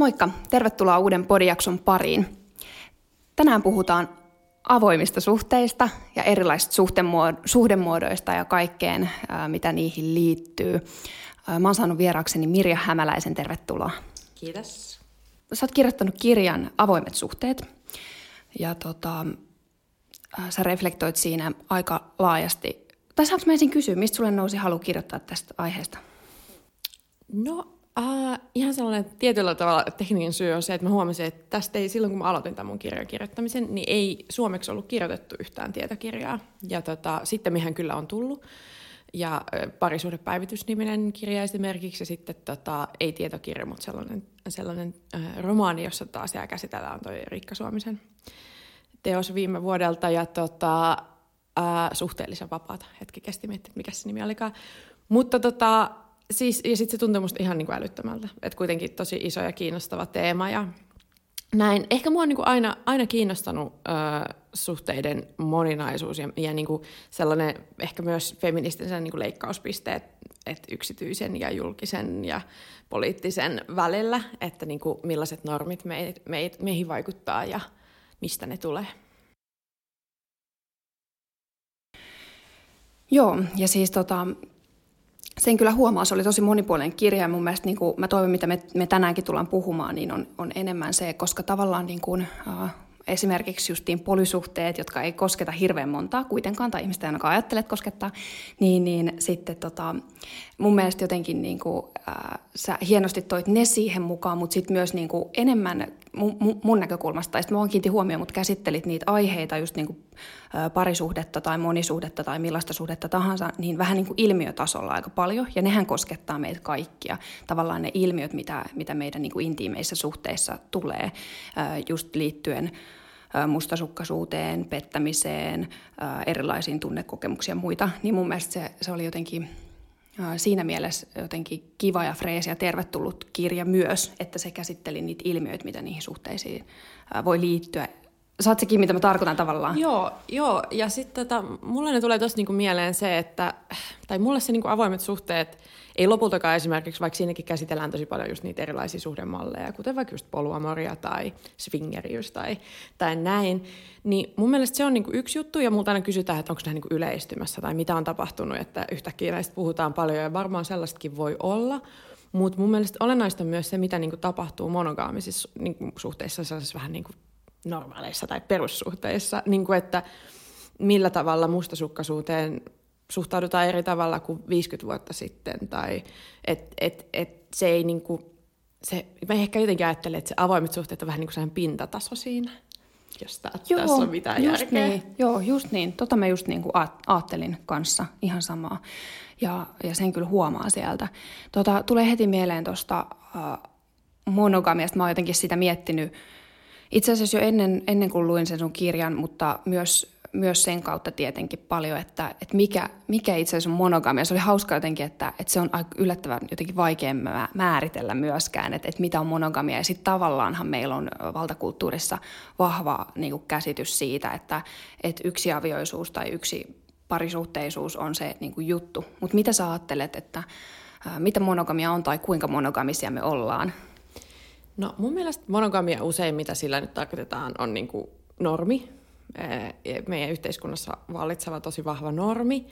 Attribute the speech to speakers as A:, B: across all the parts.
A: Moikka, tervetuloa uuden podijakson pariin. Tänään puhutaan avoimista suhteista ja erilaisista suhdemuodoista ja kaikkeen, mitä niihin liittyy. Mä oon saanut vieraakseni Mirja Hämäläisen, tervetuloa.
B: Kiitos.
A: Sä oot kirjoittanut kirjan Avoimet suhteet ja tota, sä reflektoit siinä aika laajasti. Tai saanko mä ensin kysyä, mistä sulle nousi halu kirjoittaa tästä aiheesta?
B: No Uh, ihan sellainen tietyllä tavalla tekninen syy on se, että mä huomasin, että tästä ei silloin, kun mä aloitin tämän mun kirjan kirjoittamisen, niin ei suomeksi ollut kirjoitettu yhtään tietokirjaa. Ja tota, sitten mihän kyllä on tullut. Ja parisuhdepäivitys-niminen kirja esimerkiksi, ja sitten tota, ei tietokirja, mutta sellainen, sellainen äh, romaani, jossa taas jää käsitellään toi Riikka Suomisen teos viime vuodelta, ja tota, äh, suhteellisen vapaata. Hetki kesti miettiä, mikä se nimi olikaan. Mutta tota, siis, ja sitten se tuntui musta ihan niin kuin älyttömältä. Että kuitenkin tosi iso ja kiinnostava teema ja näin. Ehkä mua on niin kuin aina, aina kiinnostanut ö, suhteiden moninaisuus ja, ja niin kuin sellainen ehkä myös feministisen niin kuin leikkauspisteet että yksityisen ja julkisen ja poliittisen välillä, että niin kuin millaiset normit meit, meit, meihin vaikuttaa ja mistä ne tulee.
A: Joo, ja siis tota, sen kyllä huomaa, se oli tosi monipuolinen kirja ja mun mielestä niin kuin mä toivon, mitä me, me tänäänkin tullaan puhumaan, niin on, on enemmän se, koska tavallaan niin kuin, uh, esimerkiksi justiin polysuhteet, jotka ei kosketa hirveän montaa kuitenkaan, tai ihmistä ainakaan ajattele, että koskettaa, niin, niin sitten tota, mun mielestä jotenkin niin kuin, äh, sä hienosti toit ne siihen mukaan, mutta sitten myös niin kuin enemmän mun, mun näkökulmasta, tai sitten mä kiinnitin huomioon, mutta käsittelit niitä aiheita, just niin kuin, äh, parisuhdetta tai monisuhdetta tai millaista suhdetta tahansa, niin vähän niin kuin ilmiötasolla aika paljon, ja nehän koskettaa meitä kaikkia. Tavallaan ne ilmiöt, mitä, mitä meidän niin kuin intiimeissä suhteissa tulee, just liittyen mustasukkaisuuteen, pettämiseen, erilaisiin tunnekokemuksiin ja muita, niin mun mielestä se, se oli jotenkin siinä mielessä jotenkin kiva ja freesi ja tervetullut kirja myös, että se käsitteli niitä ilmiöitä, mitä niihin suhteisiin voi liittyä. Saat sekin, mitä mä tarkoitan tavallaan?
B: Joo, joo. ja sitten tota, mulle ne tulee tosi niinku mieleen se, että, tai mulle se niinku avoimet suhteet, ei lopultakaan esimerkiksi, vaikka siinäkin käsitellään tosi paljon just niitä erilaisia suhdemalleja, kuten vaikka just poluamoria tai swingerius tai, tai näin, niin mun mielestä se on niinku yksi juttu, ja multa aina kysytään, että onko nämä niinku yleistymässä tai mitä on tapahtunut, että yhtäkkiä näistä puhutaan paljon, ja varmaan sellaistakin voi olla, mutta mun mielestä olennaista on myös se, mitä niinku tapahtuu monogaamisissa niinku suhteissa, sellaisissa vähän niinku normaaleissa tai perussuhteissa, niinku että millä tavalla mustasukkaisuuteen suhtaudutaan eri tavalla kuin 50 vuotta sitten. Tai et, et, et se ei niinku, se, mä ehkä jotenkin ajattelen, että se avoimet suhteet on vähän niin kuin pintataso siinä, jos tää, Joo, tässä on mitään
A: just
B: järkeä.
A: Niin. Joo, just niin. Tota mä just niin kuin ajattelin kanssa ihan samaa. Ja, ja sen kyllä huomaa sieltä. Tota, tulee heti mieleen tuosta äh, monogamiasta. Mä oon jotenkin sitä miettinyt itse asiassa jo ennen, ennen kuin luin sen sun kirjan, mutta myös myös sen kautta tietenkin paljon, että, että mikä, mikä itse asiassa on monogamia. Se oli hauska jotenkin, että, että se on yllättävän jotenkin vaikea määritellä myöskään, että, että mitä on monogamia. Ja sitten tavallaanhan meillä on valtakulttuurissa vahva niin kuin käsitys siitä, että, että yksi avioisuus tai yksi parisuhteisuus on se niin kuin juttu. Mutta mitä sä ajattelet, että mitä monogamia on tai kuinka monogamisia me ollaan?
B: No mun mielestä monogamia usein, mitä sillä nyt tarkoitetaan, on niin kuin normi, meidän yhteiskunnassa vallitseva tosi vahva normi.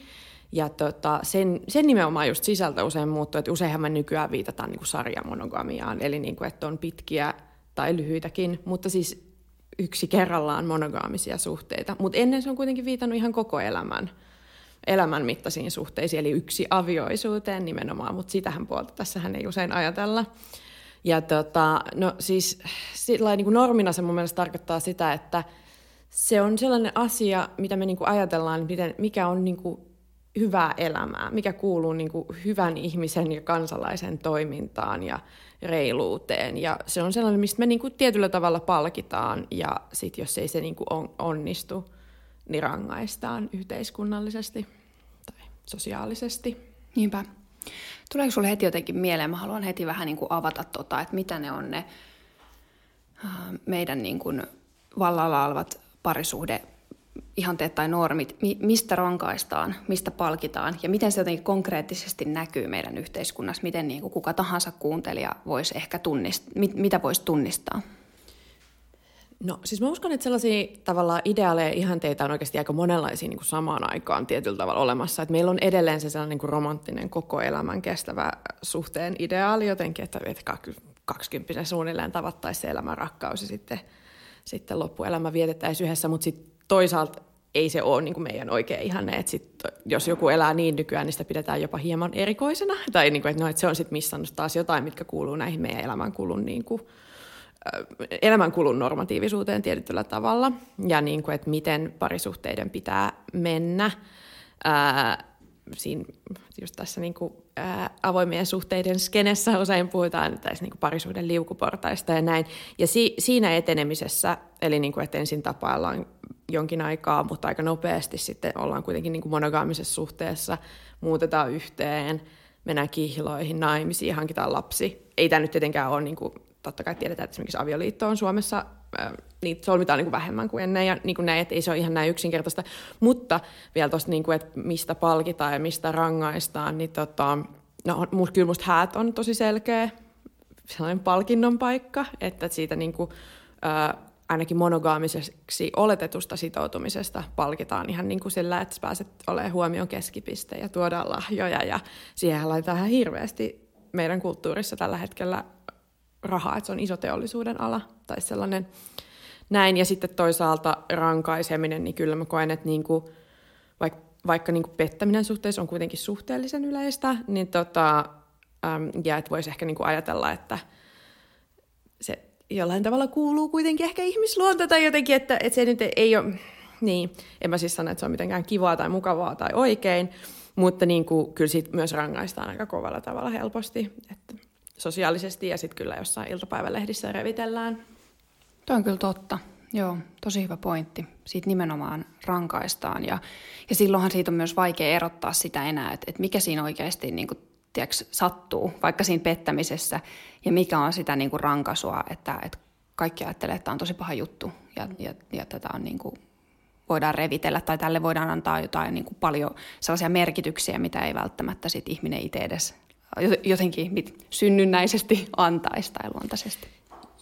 B: Ja tota, sen, sen nimenomaan just sisältö usein muuttuu, että useinhan me nykyään viitataan niin kuin sarjamonogamiaan, eli niin kuin, että on pitkiä tai lyhyitäkin, mutta siis yksi kerrallaan monogaamisia suhteita. Mutta ennen se on kuitenkin viitannut ihan koko elämän, elämän mittaisiin suhteisiin, eli yksi avioisuuteen nimenomaan, mutta sitähän puolta tässähän ei usein ajatella. Ja tota, no siis sillä niin kuin normina se mun mielestä tarkoittaa sitä, että se on sellainen asia, mitä me niinku ajatellaan, miten, mikä on niinku hyvää elämää, mikä kuuluu niinku hyvän ihmisen ja kansalaisen toimintaan ja reiluuteen. Ja se on sellainen, mistä me niinku tietyllä tavalla palkitaan ja sit jos ei se niinku on, onnistu, niin rangaistaan yhteiskunnallisesti tai sosiaalisesti.
A: Niinpä. Tuleeko sinulle heti jotenkin mieleen, mä haluan heti vähän niin kuin avata tota, että mitä ne on ne meidän niin kuin vallalla olevat parisuhde ihanteet tai normit, mi, mistä rankaistaan, mistä palkitaan ja miten se jotenkin konkreettisesti näkyy meidän yhteiskunnassa, miten niin kuin kuka tahansa kuuntelija voisi ehkä tunnistaa, mit, mitä voisi tunnistaa?
B: No siis mä uskon, että sellaisia tavallaan ideaaleja ihanteita on oikeasti aika monenlaisia niin kuin samaan aikaan tietyllä tavalla olemassa. Että meillä on edelleen se sellainen niin kuin romanttinen koko elämän kestävä suhteen ideaali jotenkin, että, että 20 suunnilleen tavattaisiin elämän rakkaus ja sitten, sitten loppuelämä vietettäisiin yhdessä, mutta sitten toisaalta ei se ole niin kuin meidän oikea ihanne, että sit, jos joku elää niin nykyään, niin sitä pidetään jopa hieman erikoisena, tai niin kuin, että, no, että se on sitten missannut taas jotain, mitkä kuuluu näihin meidän elämänkulun niin kuin, elämänkulun normatiivisuuteen tietyllä tavalla ja niin kuin, että miten parisuhteiden pitää mennä. Ää, siinä, just tässä niin kuin, ää, avoimien suhteiden skenessä usein puhutaan tässä niin kuin parisuuden liukuportaista ja näin. Ja si, siinä etenemisessä, eli niin kuin, että ensin tapaillaan jonkin aikaa, mutta aika nopeasti sitten ollaan kuitenkin niin kuin monogaamisessa suhteessa, muutetaan yhteen, mennään kihloihin, naimisiin, hankitaan lapsi. Ei tämä nyt tietenkään ole niin kuin totta kai tiedetään, että esimerkiksi avioliitto on Suomessa, äh, niitä solmitaan niin kuin vähemmän kuin ennen ja niin kuin näin, että ei se ole ihan näin yksinkertaista. Mutta vielä tuosta, niin kuin, että mistä palkitaan ja mistä rangaistaan, niin tota, no, kyllä musta häät on tosi selkeä sellainen palkinnon paikka, että siitä niin kuin, äh, ainakin monogaamiseksi oletetusta sitoutumisesta palkitaan ihan niin kuin sillä, että pääset olemaan huomion keskipiste ja tuodaan lahjoja ja siihen laitetaan ihan hirveästi meidän kulttuurissa tällä hetkellä rahaa, että se on iso teollisuuden ala tai sellainen näin. Ja sitten toisaalta rankaiseminen, niin kyllä mä koen, että niin kuin, vaikka, vaikka niin kuin pettäminen suhteessa on kuitenkin suhteellisen yleistä, niin tota, äm, ja että voisi ehkä niin kuin ajatella, että se jollain tavalla kuuluu kuitenkin ehkä ihmisluonto tai jotenkin, että, että se nyt ei ole, niin, en mä siis sano, että se on mitenkään kivaa tai mukavaa tai oikein, mutta niin kuin, kyllä siitä myös rangaistaan aika kovalla tavalla helposti. Että sosiaalisesti ja sitten kyllä jossain iltapäivälehdissä revitellään.
A: Tuo on kyllä totta. Joo, tosi hyvä pointti. Siitä nimenomaan rankaistaan ja, ja silloinhan siitä on myös vaikea erottaa sitä enää, että, että mikä siinä oikeasti niin kuin, tiedätkö, sattuu, vaikka siinä pettämisessä ja mikä on sitä niin kuin rankasua, että, että kaikki ajattelee, että tämä on tosi paha juttu ja, ja, ja tätä on niin kuin, voidaan revitellä tai tälle voidaan antaa jotain niin kuin paljon sellaisia merkityksiä, mitä ei välttämättä sit ihminen itse edes jotenkin synnynnäisesti antaisi tai luontaisesti.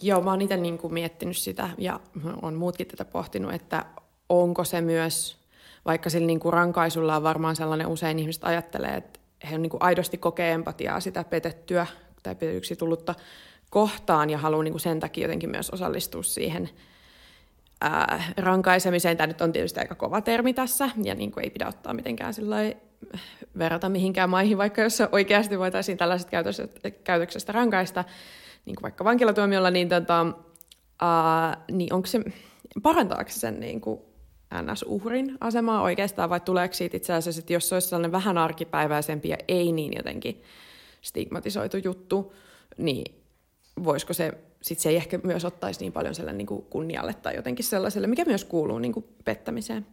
B: Joo, mä oon itse niin kuin miettinyt sitä ja on muutkin tätä pohtinut, että onko se myös, vaikka sillä niin kuin rankaisulla on varmaan sellainen usein ihmiset ajattelee, että he niin kuin aidosti kokee empatiaa sitä petettyä tai petetyksi tullutta kohtaan ja haluaa niin kuin sen takia jotenkin myös osallistua siihen ää, rankaisemiseen. Tämä nyt on tietysti aika kova termi tässä ja niin kuin ei pidä ottaa mitenkään verrata mihinkään maihin, vaikka jos oikeasti voitaisiin tällaiset käytöksestä rankaista, niin kuin vaikka vankilatuomiolla, niin, tota, uh, niin onko se, parantaako se sen niin kuin NS-uhrin asemaa oikeastaan, vai tuleeko siitä itse asiassa, että jos se olisi sellainen vähän arkipäiväisempi ja ei niin jotenkin stigmatisoitu juttu, niin voisiko se, sit se ei ehkä myös ottaisi niin paljon sellainen niin kunnialle tai jotenkin sellaiselle, mikä myös kuuluu niin kuin pettämiseen.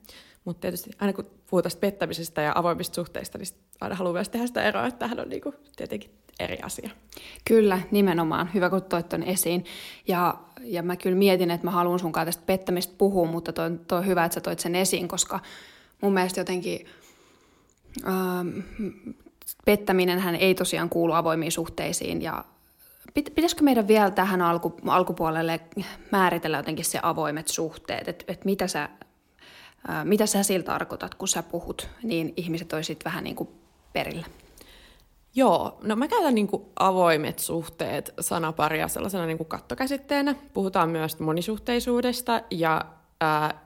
B: Mutta tietysti aina kun puhutaan pettämisestä ja avoimista suhteista, niin aina haluaa myös tehdä sitä eroa, että tähän on niinku tietenkin eri asia.
A: Kyllä, nimenomaan. Hyvä, kun toit ton esiin. Ja, ja mä kyllä mietin, että mä haluan sunkaan tästä pettämistä puhua, mutta toi, toi on hyvä, että sä toit sen esiin, koska mun mielestä jotenkin ähm, pettäminen hän ei tosiaan kuulu avoimiin suhteisiin ja Pitäisikö meidän vielä tähän alku, alkupuolelle määritellä jotenkin se avoimet suhteet, että et mitä sä mitä sä sillä tarkoitat, kun sä puhut, niin ihmiset olisivat vähän niin kuin perillä.
B: Joo, no mä käytän niin avoimet suhteet sanaparia sellaisena niin kattokäsitteenä. Puhutaan myös monisuhteisuudesta ja ää,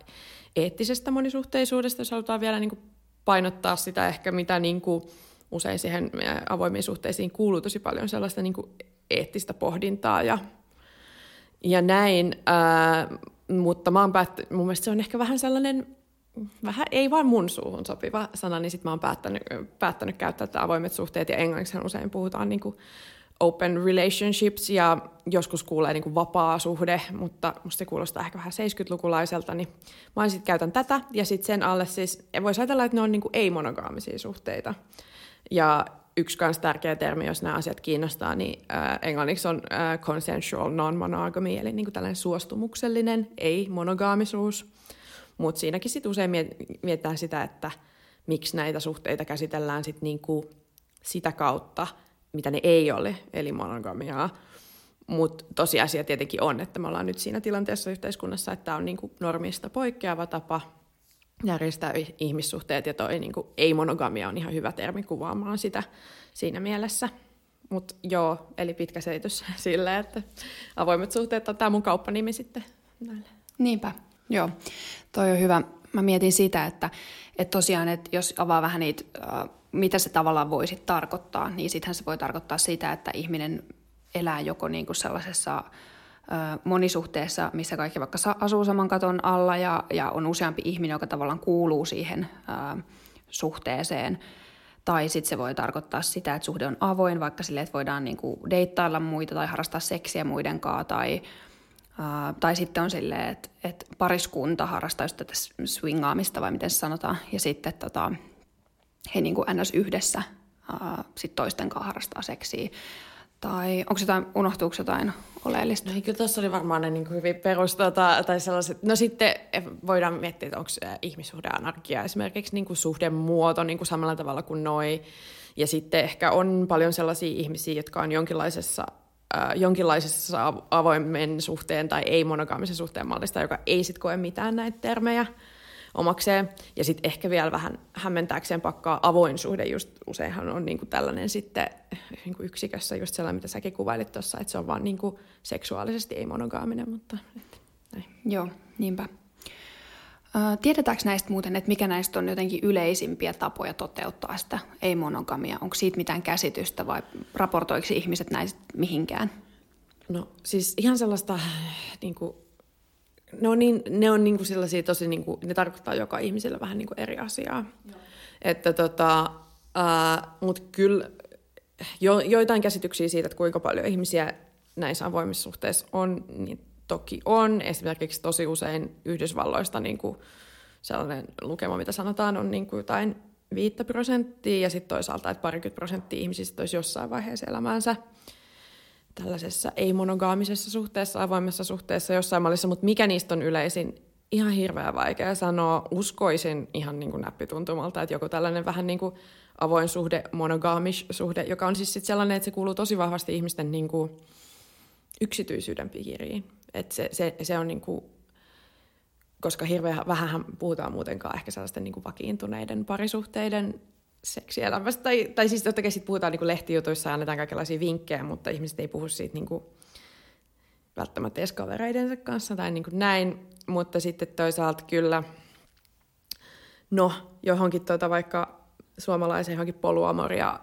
B: eettisestä monisuhteisuudesta, jos halutaan vielä niin painottaa sitä ehkä, mitä niin kuin usein siihen avoimiin suhteisiin kuuluu tosi paljon sellaista niin kuin eettistä pohdintaa ja, ja näin. Ää, mutta mä oon päätt- mun mielestä se on ehkä vähän sellainen vähän ei vain mun suuhun sopiva sana, niin sitten mä oon päättänyt, päättänyt käyttää tätä avoimet suhteet, ja englanniksi usein puhutaan niin kuin open relationships, ja joskus kuulee niin kuin vapaa suhde, mutta musta se kuulostaa ehkä vähän 70-lukulaiselta, niin mä sitten käytän tätä, ja sitten sen alle siis, voisi ajatella, että ne on niin kuin ei-monogaamisia suhteita. Ja yksi myös tärkeä termi, jos nämä asiat kiinnostaa, niin äh, englanniksi on äh, consensual non-monogamy, eli niin kuin tällainen suostumuksellinen ei-monogaamisuus. Mutta siinäkin sitten usein mietitään sitä, että miksi näitä suhteita käsitellään sit niinku sitä kautta, mitä ne ei ole, eli monogamiaa. Mutta tosiasia tietenkin on, että me ollaan nyt siinä tilanteessa yhteiskunnassa, että tämä on niinku normista poikkeava tapa järjestää ihmissuhteet, ja toi niinku ei-monogamia on ihan hyvä termi kuvaamaan sitä siinä mielessä. Mutta joo, eli pitkä selitys sille, että avoimet suhteet on tämä mun kauppanimi sitten näille.
A: Niinpä, joo. Toi on hyvä. Mä mietin sitä, että, että tosiaan, että jos avaa vähän niitä, äh, mitä se tavallaan voisi tarkoittaa, niin sittenhän se voi tarkoittaa sitä, että ihminen elää joko niin kuin sellaisessa äh, monisuhteessa, missä kaikki vaikka asuu saman katon alla ja, ja on useampi ihminen, joka tavallaan kuuluu siihen äh, suhteeseen – tai sitten se voi tarkoittaa sitä, että suhde on avoin, vaikka sille, että voidaan niinku deittailla muita tai harrastaa seksiä muiden kanssa. Tai, uh, tai sitten on silleen, että, että pariskunta harrastaa just tätä swingaamista, vai miten se sanotaan. Ja sitten tota, he niinku ns. yhdessä uh, sit toisten kanssa harrastaa seksiä. Tai onko jotain, unohtuuko jotain oleellista?
B: No, kyllä tuossa oli varmaan ne niin hyvin perustata, tai sellaiset. No sitten voidaan miettiä, että onko ihmissuhdeanarkia esimerkiksi niin kuin suhdemuoto niin kuin samalla tavalla kuin noi. Ja sitten ehkä on paljon sellaisia ihmisiä, jotka on jonkinlaisessa äh, jonkinlaisessa avoimen suhteen tai ei-monogaamisen suhteen mallista, joka ei sitten koe mitään näitä termejä omakseen. Ja sitten ehkä vielä vähän hämmentääkseen pakkaa avoin suhde, just useinhan on niinku tällainen sitten niinku yksikössä just sellainen, mitä säkin kuvailit tuossa, että se on vaan niinku seksuaalisesti ei-monogaaminen, mutta et,
A: näin. Joo, niinpä. Tiedetäänkö näistä muuten, että mikä näistä on jotenkin yleisimpiä tapoja toteuttaa sitä ei-monogamia? Onko siitä mitään käsitystä vai raportoiko ihmiset näistä mihinkään?
B: No siis ihan sellaista niin kuin ne on, niin, ne on niin kuin sellaisia tosi, niin kuin, ne tarkoittaa joka ihmiselle vähän niin kuin eri asiaa. No. Että tota, mutta kyllä jo, joitain käsityksiä siitä, että kuinka paljon ihmisiä näissä avoimissa suhteissa on, niin toki on. Esimerkiksi tosi usein Yhdysvalloista niin kuin sellainen lukema, mitä sanotaan, on niin kuin jotain viittä prosenttia ja sitten toisaalta, että parikymmentä prosenttia ihmisistä olisi jossain vaiheessa elämäänsä tällaisessa ei-monogaamisessa suhteessa, avoimessa suhteessa jossain mallissa, mutta mikä niistä on yleisin, ihan hirveän vaikea sanoa. Uskoisin ihan niin kuin näppituntumalta, että joku tällainen vähän niin kuin avoin suhde, monogaamish suhde, joka on siis sit sellainen, että se kuuluu tosi vahvasti ihmisten niin kuin yksityisyyden piiriin. Että se, se, se on niin kuin, koska hirveän vähän puhutaan muutenkaan ehkä sellaisten niin kuin vakiintuneiden parisuhteiden seksielämästä. Tai, tai siis totta kai puhutaan niin kuin lehtijutuissa ja annetaan kaikenlaisia vinkkejä, mutta ihmiset ei puhu siitä niin kuin, välttämättä edes kavereidensa kanssa tai niin kuin näin. Mutta sitten toisaalta kyllä, no johonkin tuota vaikka suomalaisen johonkin poluamoria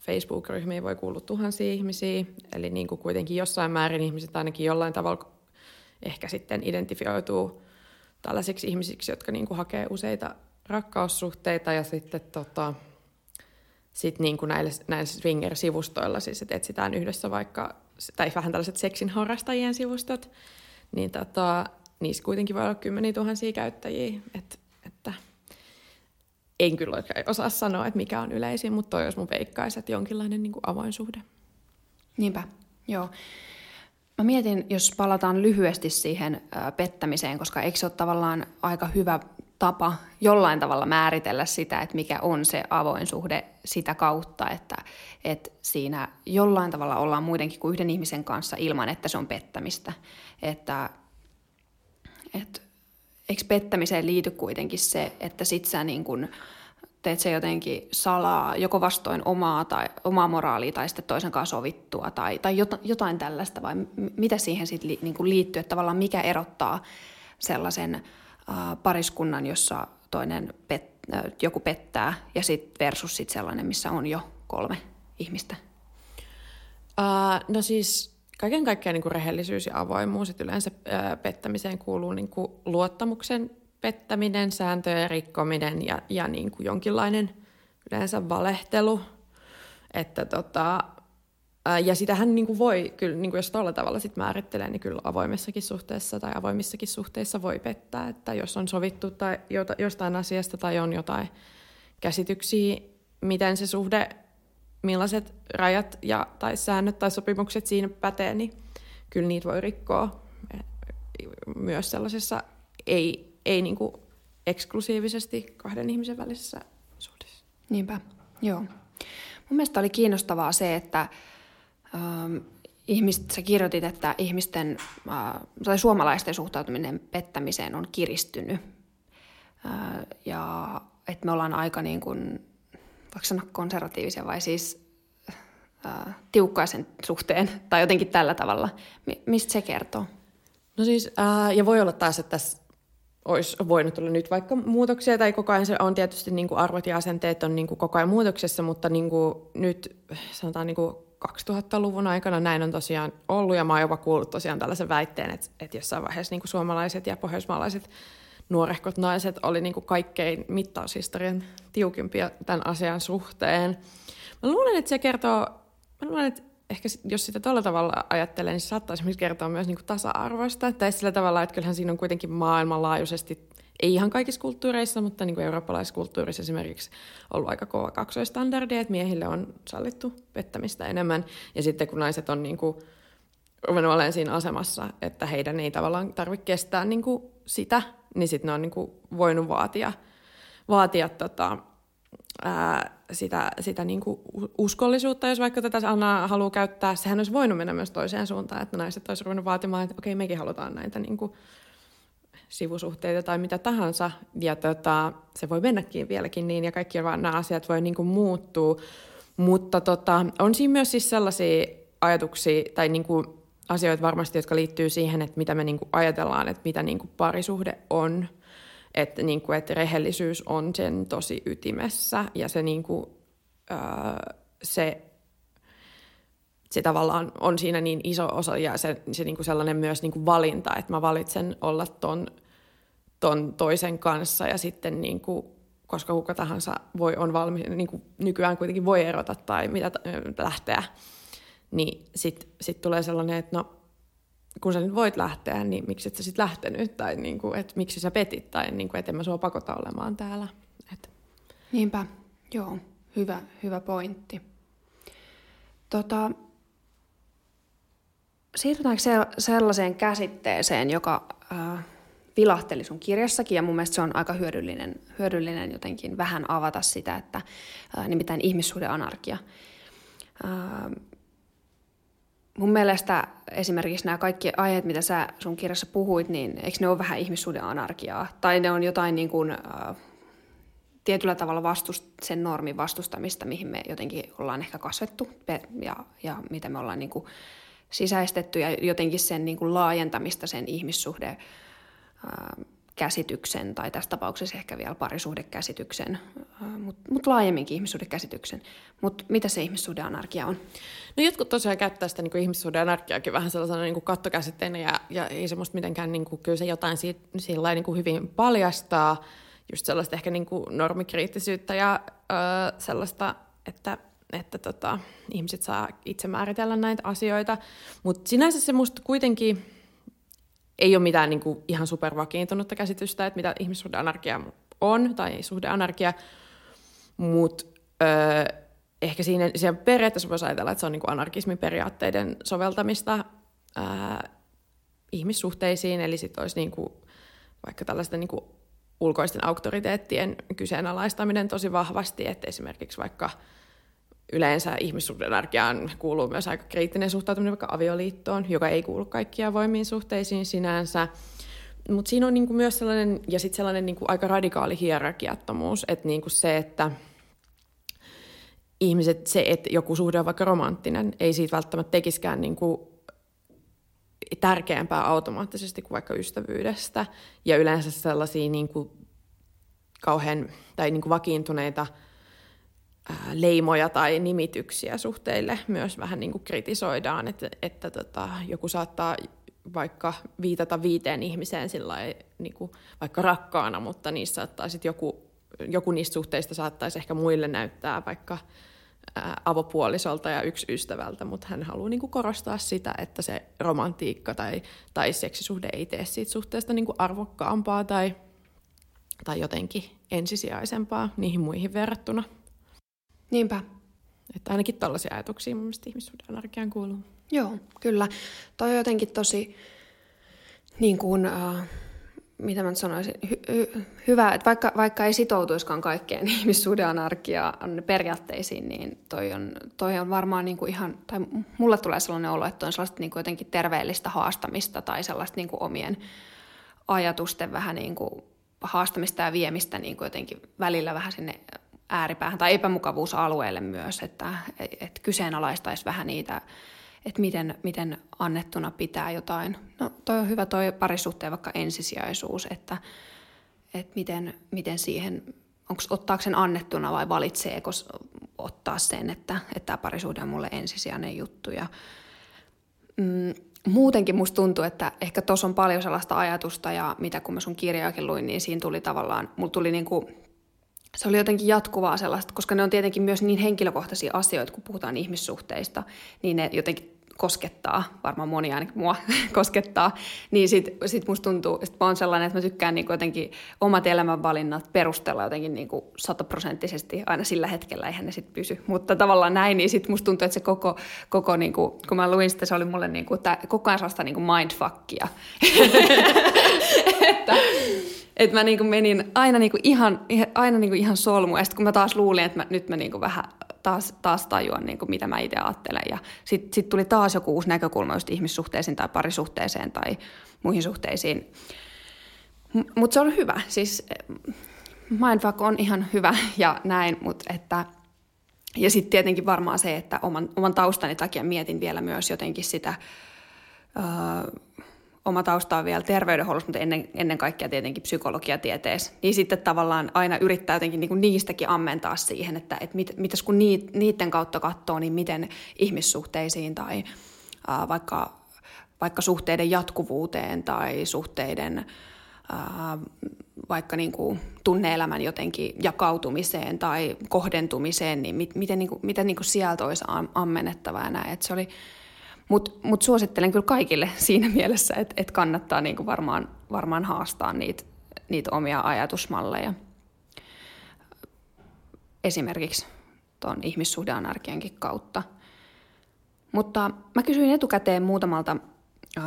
B: Facebook-ryhmiin voi kuulua tuhansia ihmisiä, eli niin kuin kuitenkin jossain määrin ihmiset ainakin jollain tavalla ehkä sitten identifioituu tällaisiksi ihmisiksi, jotka niin kuin hakee useita rakkaussuhteita ja sitten tota, sit niin kuin näille, näille swinger-sivustoilla, siis että etsitään yhdessä vaikka, tai vähän tällaiset seksin harrastajien sivustot, niin tota, niissä kuitenkin voi olla kymmeniä tuhansia käyttäjiä, Et, että en kyllä oikein osaa sanoa, että mikä on yleisin, mutta toi olisi mun veikkaisi, että jonkinlainen niin kuin avoin suhde.
A: Niinpä, joo. Mä mietin, jos palataan lyhyesti siihen pettämiseen, koska eikö se ole tavallaan aika hyvä tapa jollain tavalla määritellä sitä, että mikä on se avoin suhde sitä kautta, että, että siinä jollain tavalla ollaan muidenkin kuin yhden ihmisen kanssa ilman, että se on pettämistä. Että, että eikö pettämiseen liity kuitenkin se, että sit sä niin kun teet se jotenkin salaa, joko vastoin omaa, tai, omaa moraalia tai sitten toisen kanssa sovittua tai, tai jotain tällaista, vai mitä siihen sitten li, niin liittyy, että tavallaan mikä erottaa sellaisen pariskunnan, jossa toinen pet, joku pettää, ja sit versus sit sellainen, missä on jo kolme ihmistä?
B: Uh, no siis kaiken kaikkiaan niin kuin rehellisyys ja avoimuus, että yleensä uh, pettämiseen kuuluu niin kuin luottamuksen pettäminen, sääntöjen rikkominen ja, ja niin kuin jonkinlainen yleensä valehtelu. Että tota, ja sitähän niin kuin voi, kyllä, niin kuin jos tuolla tavalla sit määrittelee, niin kyllä avoimessakin suhteessa tai avoimissakin suhteissa voi pettää, että jos on sovittu tai jostain asiasta tai on jotain käsityksiä, miten se suhde, millaiset rajat ja, tai säännöt tai sopimukset siinä pätee, niin kyllä niitä voi rikkoa myös sellaisessa ei, ei niin kuin eksklusiivisesti kahden ihmisen välisessä suhteessa.
A: Niinpä, joo. Mun mielestä oli kiinnostavaa se, että ähm, ihmiset, sä kirjoitit, että ihmisten äh, tai suomalaisten suhtautuminen pettämiseen on kiristynyt. Äh, ja että me ollaan aika niin kuin, voiko sanoa konservatiivisia vai siis äh, tiukkaisen suhteen tai jotenkin tällä tavalla. Mi- mistä se kertoo?
B: No siis, äh, ja voi olla taas, että tässä olisi voinut olla nyt vaikka muutoksia, tai koko ajan se on tietysti niin kuin arvot ja asenteet on niin kuin koko ajan muutoksessa, mutta niin kuin nyt sanotaan niin kuin 2000-luvun aikana näin on tosiaan ollut, ja mä oon jopa kuullut tosiaan tällaisen väitteen, että, että jossain vaiheessa niin kuin suomalaiset ja pohjoismaalaiset nuorehkot naiset oli niin kuin kaikkein mittaushistorian tiukimpia tämän asian suhteen. Mä luulen, että se kertoo, mä luulen, että ehkä jos sitä tuolla tavalla ajattelee, niin se saattaa esimerkiksi kertoa myös niin kuin tasa-arvoista. Tai sillä tavalla, että kyllähän siinä on kuitenkin maailmanlaajuisesti, ei ihan kaikissa kulttuureissa, mutta niin kuin eurooppalaisissa kulttuurissa esimerkiksi ollut aika kova kaksoistandardi, että miehille on sallittu pettämistä enemmän. Ja sitten kun naiset on niin kuin ruvennut olemaan siinä asemassa, että heidän ei tavallaan tarvitse kestää niin kuin sitä, niin sitten ne on niin kuin voinut vaatia, vaatia tota, ää, sitä, sitä niin kuin uskollisuutta, jos vaikka tätä Anna haluaa käyttää. Sehän olisi voinut mennä myös toiseen suuntaan, että naiset olisivat ruvennut vaatimaan, että okei, mekin halutaan näitä niin kuin sivusuhteita tai mitä tahansa. Ja tota, se voi mennäkin vieläkin niin, ja kaikki vaan nämä asiat voi niin kuin muuttua. Mutta tota, on siinä myös siis sellaisia ajatuksia tai niin kuin asioita varmasti, jotka liittyy siihen, että mitä me niin kuin ajatellaan, että mitä niin kuin parisuhde on – että, niin kuin, että rehellisyys on sen tosi ytimessä ja se, niin kuin, öö, se, se tavallaan on siinä niin iso osa ja se, se niin kuin sellainen myös niin kuin valinta, että mä valitsen olla ton, ton toisen kanssa ja sitten niin kuin, koska kuka tahansa voi, on valmis, niin kuin nykyään kuitenkin voi erota tai mitä lähteä, niin sitten sit tulee sellainen, että no kun sä nyt voit lähteä, niin miksi et sä sitten lähtenyt, tai niin kuin, että miksi sä petit, tai niin kuin, että en mä sua pakota olemaan täällä. Et.
A: Niinpä, joo, hyvä, hyvä pointti. Tota, siirrytäänkö se, sellaiseen käsitteeseen, joka äh, vilahteli sun kirjassakin, ja mun mielestä se on aika hyödyllinen, hyödyllinen jotenkin vähän avata sitä, että äh, nimittäin ihmissuhdeanarkia. Äh, mun mielestä esimerkiksi nämä kaikki aiheet, mitä sä sun kirjassa puhuit, niin eikö ne ole vähän ihmissuuden anarkiaa? Tai ne on jotain niin kuin, äh, tietyllä tavalla vastust, sen normin vastustamista, mihin me jotenkin ollaan ehkä kasvettu ja, ja mitä me ollaan niin kuin sisäistetty ja jotenkin sen niin kuin laajentamista sen ihmissuhde äh, käsityksen tai tässä tapauksessa ehkä vielä parisuhdekäsityksen, mutta mut laajemminkin ihmissuhdekäsityksen. Mutta mitä se ihmissuhdeanarkia on?
B: No jotkut tosiaan käyttää sitä niin ihmissuhdeanarkiaakin vähän sellaisena niin kuin kattokäsitteenä ja, ja ei semmoista mitenkään, niin kuin, kyllä se jotain siitä, sillä niin kuin hyvin paljastaa, just sellaista ehkä niin kuin normikriittisyyttä ja öö, sellaista, että että tota, ihmiset saa itse määritellä näitä asioita. Mutta sinänsä se musta kuitenkin ei ole mitään niin kuin, ihan supervakiintunutta käsitystä, että mitä ihmissuhdeanarkia on, tai suhdeanarkia, mutta öö, ehkä siinä, siinä periaatteessa voisi ajatella, että se on niin anarkismin periaatteiden soveltamista öö, ihmissuhteisiin, eli sitten olisi niin kuin, vaikka tällaisten niin kuin, ulkoisten auktoriteettien kyseenalaistaminen tosi vahvasti, että esimerkiksi vaikka yleensä ihmissuhdeanarkiaan kuuluu myös aika kriittinen suhtautuminen vaikka avioliittoon, joka ei kuulu kaikkia voimiin suhteisiin sinänsä. Mutta siinä on niinku myös sellainen, ja sitten sellainen niinku aika radikaali hierarkiattomuus, että niinku se, että ihmiset, se, että joku suhde on vaikka romanttinen, ei siitä välttämättä tekiskään niinku tärkeämpää automaattisesti kuin vaikka ystävyydestä. Ja yleensä sellaisia niinku kauhean tai niinku vakiintuneita – leimoja tai nimityksiä suhteille myös vähän niin kuin kritisoidaan, että, että tota, joku saattaa vaikka viitata viiteen ihmiseen sillä niin kuin, vaikka rakkaana, mutta niissä saattaa sit joku, joku niistä suhteista saattaisi ehkä muille näyttää vaikka avopuolisolta ja yksi ystävältä, mutta hän haluaa niin kuin korostaa sitä, että se romantiikka tai, tai seksisuhde ei tee siitä suhteesta niin kuin arvokkaampaa tai, tai jotenkin ensisijaisempaa niihin muihin verrattuna.
A: Niinpä.
B: Että ainakin tällaisia ajatuksia mun mielestä ihmissuuden arkeen kuuluu.
A: Joo, kyllä. Toi on jotenkin tosi niin kuin, äh, mitä mä nyt sanoisin, hy, hy, hyvä, että vaikka, vaikka ei sitoutuiskaan kaikkeen ihmissuhdeanarkiaan periaatteisiin, niin toi on, toi on varmaan niin kuin ihan, tai mulle tulee sellainen olo, että on sellaista niin kuin jotenkin terveellistä haastamista tai sellaista niin kuin omien ajatusten vähän niin kuin haastamista ja viemistä niin kuin jotenkin välillä vähän sinne ääripäähän tai epämukavuusalueelle myös, että et kyseenalaistaisi vähän niitä, että miten, miten annettuna pitää jotain. No toi on hyvä toi parisuhteen vaikka ensisijaisuus, että, että miten, miten siihen, onko ottaako sen annettuna vai valitseeko ottaa sen, että, että tämä parisuhde on mulle ensisijainen juttu. Ja, mm, muutenkin musta tuntuu, että ehkä tuossa on paljon sellaista ajatusta ja mitä kun mä sun kirjaakin luin, niin siinä tuli tavallaan, mulla tuli niinku, se oli jotenkin jatkuvaa sellaista, koska ne on tietenkin myös niin henkilökohtaisia asioita, kun puhutaan ihmissuhteista, niin ne jotenkin koskettaa, varmaan moni ainakin mua koskettaa, niin sit, sit musta tuntuu, että mä oon sellainen, että mä tykkään niin jotenkin omat elämänvalinnat perustella jotenkin niin sataprosenttisesti aina sillä hetkellä, eihän ne sitten pysy. Mutta tavallaan näin, niin sit musta tuntuu, että se koko, koko niin kuin, kun mä luin sitä, se oli mulle niin kuin, tää, koko ajan sellaista niin kuin mindfuckia. että, että mä niinku menin aina, niinku ihan, aina niinku ihan solmu. Ja sitten kun mä taas luulin, että mä, nyt mä niinku vähän taas, taas tajuan, niinku, mitä mä itse ajattelen. Ja sitten sit tuli taas joku uusi näkökulma just ihmissuhteisiin tai parisuhteeseen tai muihin suhteisiin. Mutta se on hyvä. Siis mindfuck on ihan hyvä ja näin, mutta että... Ja sitten tietenkin varmaan se, että oman, oman taustani takia mietin vielä myös jotenkin sitä... Öö, oma tausta on vielä terveydenhuollossa, mutta ennen, ennen kaikkea tietenkin psykologiatieteessä, niin sitten tavallaan aina yrittää jotenkin niin niistäkin ammentaa siihen, että, että mit, mitäs kun niit, niiden kautta katsoo, niin miten ihmissuhteisiin tai ää, vaikka, vaikka suhteiden jatkuvuuteen tai suhteiden ää, vaikka niin kuin tunneelämän jotenkin jakautumiseen tai kohdentumiseen, niin mit, miten, niin kuin, miten niin kuin sieltä olisi ammennettavaa näin. Se oli, mutta mut suosittelen kyllä kaikille siinä mielessä, että et kannattaa niinku varmaan, varmaan haastaa niitä niit omia ajatusmalleja. Esimerkiksi tuon ihmissuhdeanarkiankin kautta. Mutta mä kysyin etukäteen muutamalta ö,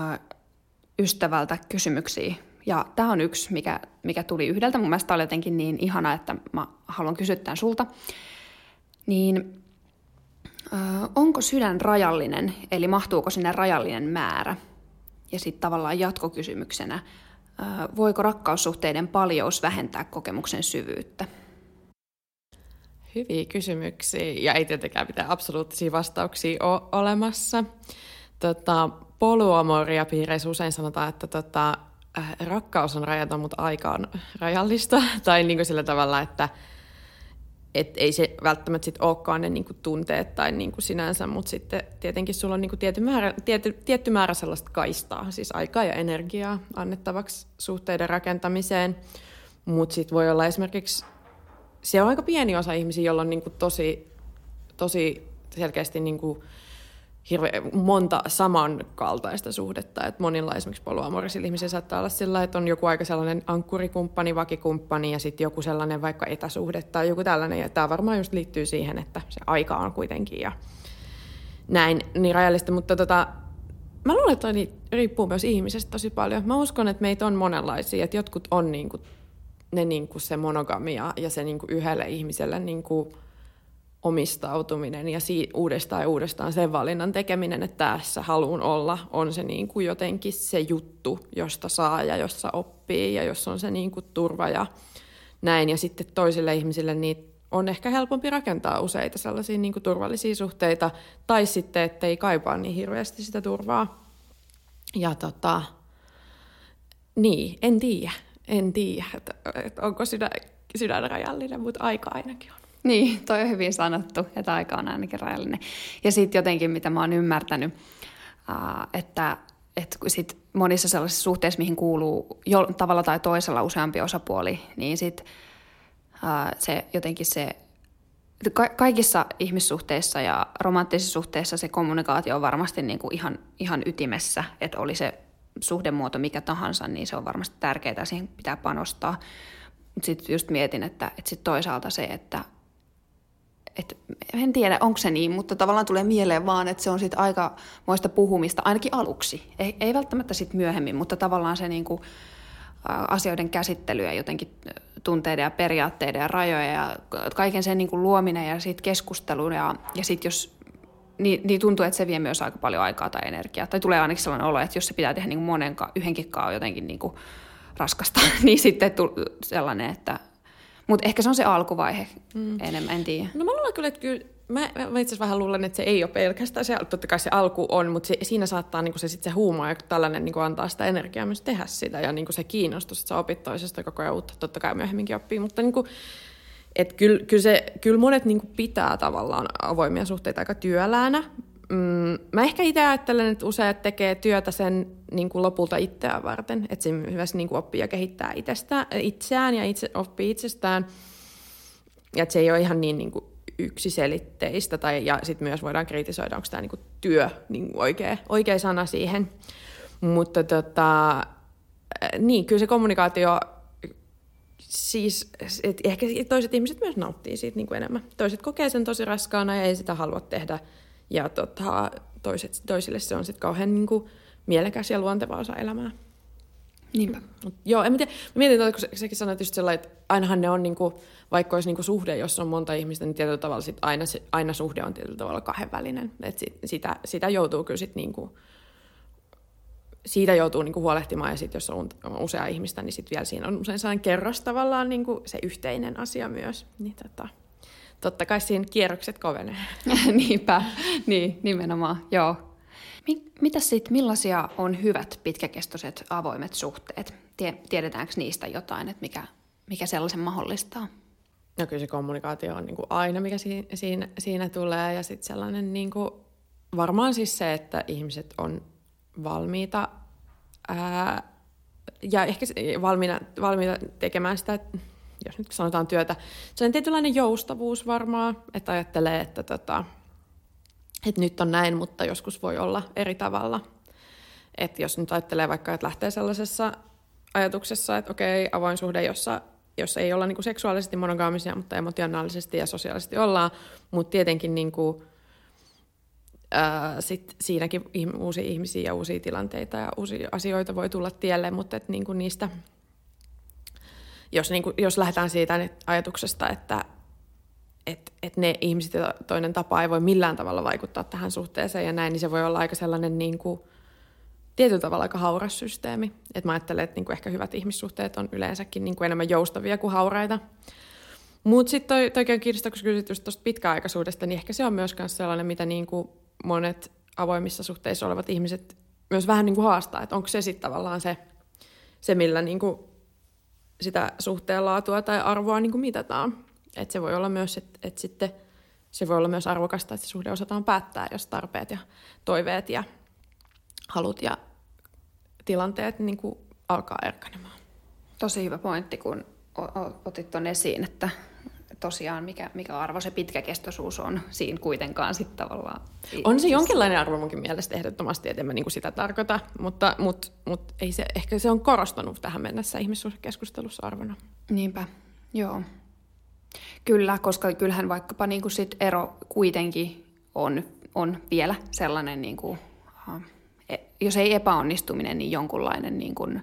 A: ystävältä kysymyksiä. Ja tämä on yksi, mikä, mikä tuli yhdeltä. Mun mielestä oli jotenkin niin ihana, että mä haluan kysyä tämän sulta. Niin onko sydän rajallinen, eli mahtuuko sinne rajallinen määrä? Ja sitten tavallaan jatkokysymyksenä, voiko rakkaussuhteiden paljous vähentää kokemuksen syvyyttä?
B: Hyviä kysymyksiä ja ei tietenkään mitään absoluuttisia vastauksia ole olemassa. Tota, poluamoria piireissä usein sanotaan, että tota, äh, rakkaus on rajaton, mutta aika on rajallista. tai niin kuin sillä tavalla, että et ei se välttämättä sit olekaan ne niinku tunteet tai niinku sinänsä, mutta sitten tietenkin sulla on niinku tietty, määrä, tietty, tietty määrä sellaista kaistaa, siis aikaa ja energiaa annettavaksi suhteiden rakentamiseen. Mutta sitten voi olla esimerkiksi, se on aika pieni osa ihmisiä, joilla on niinku tosi, tosi selkeästi niinku hirveän monta samankaltaista suhdetta. Et monilla esimerkiksi poluamorisilla ihmisillä saattaa olla sillä, että on joku aika sellainen ankkurikumppani, vakikumppani ja sitten joku sellainen vaikka etäsuhde tai joku tällainen. Ja tämä varmaan just liittyy siihen, että se aika on kuitenkin ja näin niin rajallista. Mutta tota, mä luulen, että riippuu myös ihmisestä tosi paljon. Mä uskon, että meitä on monenlaisia, että jotkut on niinku, ne niinku se monogamia ja se niinku yhdelle ihmiselle niinku, omistautuminen ja si- uudestaan ja uudestaan sen valinnan tekeminen, että tässä haluan olla, on se niin kuin jotenkin se juttu, josta saa ja jossa oppii ja jos on se niin kuin turva ja näin. Ja sitten toisille ihmisille niin on ehkä helpompi rakentaa useita sellaisia niin kuin turvallisia suhteita tai sitten, ettei kaipaa niin hirveästi sitä turvaa. Ja tota, niin, en tiedä. En tiedä, että, että onko sydän, sydän rajallinen, mutta aika ainakin on.
A: Niin, toi on hyvin sanottu, että aika on ainakin rajallinen. Ja sitten jotenkin, mitä mä oon ymmärtänyt, että, että sit monissa sellaisissa suhteissa, mihin kuuluu jo, tavalla tai toisella useampi osapuoli, niin sit se jotenkin se kaikissa ihmissuhteissa ja romanttisissa suhteissa se kommunikaatio on varmasti niin kuin ihan, ihan ytimessä, että oli se suhdemuoto mikä tahansa, niin se on varmasti tärkeää siihen pitää panostaa. Mutta sitten just mietin, että, että sit toisaalta se, että et, en tiedä, onko se niin, mutta tavallaan tulee mieleen vaan, että se on sitten aika moista puhumista, ainakin aluksi. Ei, ei välttämättä sitten myöhemmin, mutta tavallaan se niinku, asioiden käsittelyä jotenkin tunteiden ja periaatteiden ja rajoja ja kaiken sen niin kuin luominen ja sitten keskustelun ja, ja sitten jos niin, niin tuntuu, että se vie myös aika paljon aikaa tai energiaa. Tai tulee ainakin sellainen olo, että jos se pitää tehdä niin monen, yhdenkin kanssa jotenkin niin kuin raskasta, niin sitten sellainen, että... Mutta ehkä se on se alkuvaihe mm. enemmän, en tiedä.
B: No mä luulen kyllä, että kyllä mä, mä itse vähän luulen, että se ei ole pelkästään se, totta kai se alku on, mutta se, siinä saattaa niin se, sit se huuma ja tällainen niin antaa sitä energiaa myös tehdä sitä ja niin se kiinnostus, että sä opit toisesta koko ajan uutta, totta kai myöhemminkin oppii, mutta niin kuin, et kyllä, kyllä, se, kyllä monet niin pitää tavallaan avoimia suhteita aika työläänä. Mm, mä ehkä itse ajattelen, että useat tekee työtä sen niin kuin lopulta itseään varten, että se myös niin kuin oppii ja kehittää itsestä, itseään ja itse, oppii itsestään. Ja että se ei ole ihan niin, niin kuin yksiselitteistä, tai, ja sitten myös voidaan kritisoida, onko tämä niinku työ niinku oikea, oikea sana siihen. Mutta tota, niin, kyllä se kommunikaatio, siis ehkä toiset ihmiset myös nauttii siitä niin kuin enemmän. Toiset kokee sen tosi raskaana ja ei sitä halua tehdä, ja tota, toiset, toisille se on sitten kauhean niin kuin, mielekäs ja luonteva osa elämää.
A: Niinpä.
B: Mut, joo, en mä tiedä. Mä mietin, että kun sekin sanoit just sellainen, että ainahan ne on niinku, vaikka olisi niinku suhde, jos on monta ihmistä, niin tietyllä tavalla sit aina, aina suhde on tietyllä tavalla kahdenvälinen. Et sit, sitä, sitä joutuu kyllä sit niinku, siitä joutuu niinku huolehtimaan ja sitten jos on usea ihmistä, niin sitten vielä siinä on usein sellainen kerros tavallaan niinku se yhteinen asia myös. Niin tota, totta kai siinä kierrokset kovenee.
A: Niinpä, niin nimenomaan, joo. Mitä sitten, millaisia on hyvät pitkäkestoiset avoimet suhteet? Tiedetäänkö niistä jotain, että mikä, mikä sellaisen mahdollistaa?
B: No kyllä se kommunikaatio on niin kuin aina, mikä siinä, siinä, siinä tulee. Ja sitten sellainen niin kuin, varmaan siis se, että ihmiset on valmiita ää, ja ehkä valmiina, valmiita tekemään sitä, jos nyt sanotaan työtä, se on tietynlainen joustavuus varmaan, että ajattelee, että tota, että nyt on näin, mutta joskus voi olla eri tavalla. Että jos nyt ajattelee vaikka, että lähtee sellaisessa ajatuksessa, että okei, avoin suhde, jossa, jossa ei olla niin kuin seksuaalisesti monogaamisia, mutta emotionaalisesti ja sosiaalisesti ollaan, mutta tietenkin niin kuin, ää, sit siinäkin uusia ihmisiä ja uusia tilanteita ja uusia asioita voi tulla tielle, mutta et niin kuin niistä, jos, niin kuin, jos lähdetään siitä ajatuksesta, että että et ne ihmiset toinen tapa ei voi millään tavalla vaikuttaa tähän suhteeseen ja näin, niin se voi olla aika sellainen niin kuin, tietyllä tavalla aika hauras systeemi. Et mä ajattelen, että niin kuin ehkä hyvät ihmissuhteet on yleensäkin niin kuin enemmän joustavia kuin hauraita. Mutta sitten toi, on kiinnostaa, kun kysyt just tuosta pitkäaikaisuudesta, niin ehkä se on myös sellainen, mitä niin kuin monet avoimissa suhteissa olevat ihmiset myös vähän niin kuin haastaa, että onko se sitten tavallaan se, se millä niin kuin sitä suhteen laatua tai arvoa niin kuin mitataan. Et se voi olla myös, että et sitten se voi olla myös arvokasta, että se suhde osataan päättää, jos tarpeet ja toiveet ja halut ja tilanteet niin kuin alkaa erkanemaan.
A: Tosi hyvä pointti, kun otit tuon esiin, että tosiaan mikä, mikä arvo se pitkäkestoisuus on siinä kuitenkaan sitten tavallaan.
B: On se jonkinlainen arvo munkin mielestä ehdottomasti, että en mä niinku sitä tarkoita, mutta mut, mut ei se, ehkä se on korostunut tähän mennessä ihmissuhdekeskustelussa arvona.
A: Niinpä, joo. Kyllä, koska kyllähän vaikkapa niin kuin sit ero kuitenkin on, on vielä sellainen, niin kuin, e, jos ei epäonnistuminen, niin jonkunlainen niin kuin,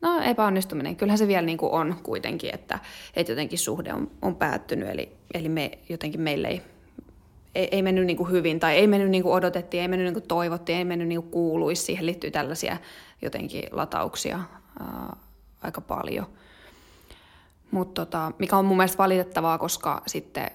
A: no epäonnistuminen. Kyllähän se vielä niin kuin on kuitenkin, että, että jotenkin suhde on, on päättynyt, eli, eli me, jotenkin meille ei, ei, ei mennyt niin kuin hyvin tai ei mennyt niin kuin odotettiin, ei mennyt niin kuin toivottiin, ei mennyt niin kuin kuuluisi. Siihen liittyy tällaisia jotenkin latauksia ää, aika paljon. Mutta tota, mikä on mun mielestä valitettavaa, koska sitten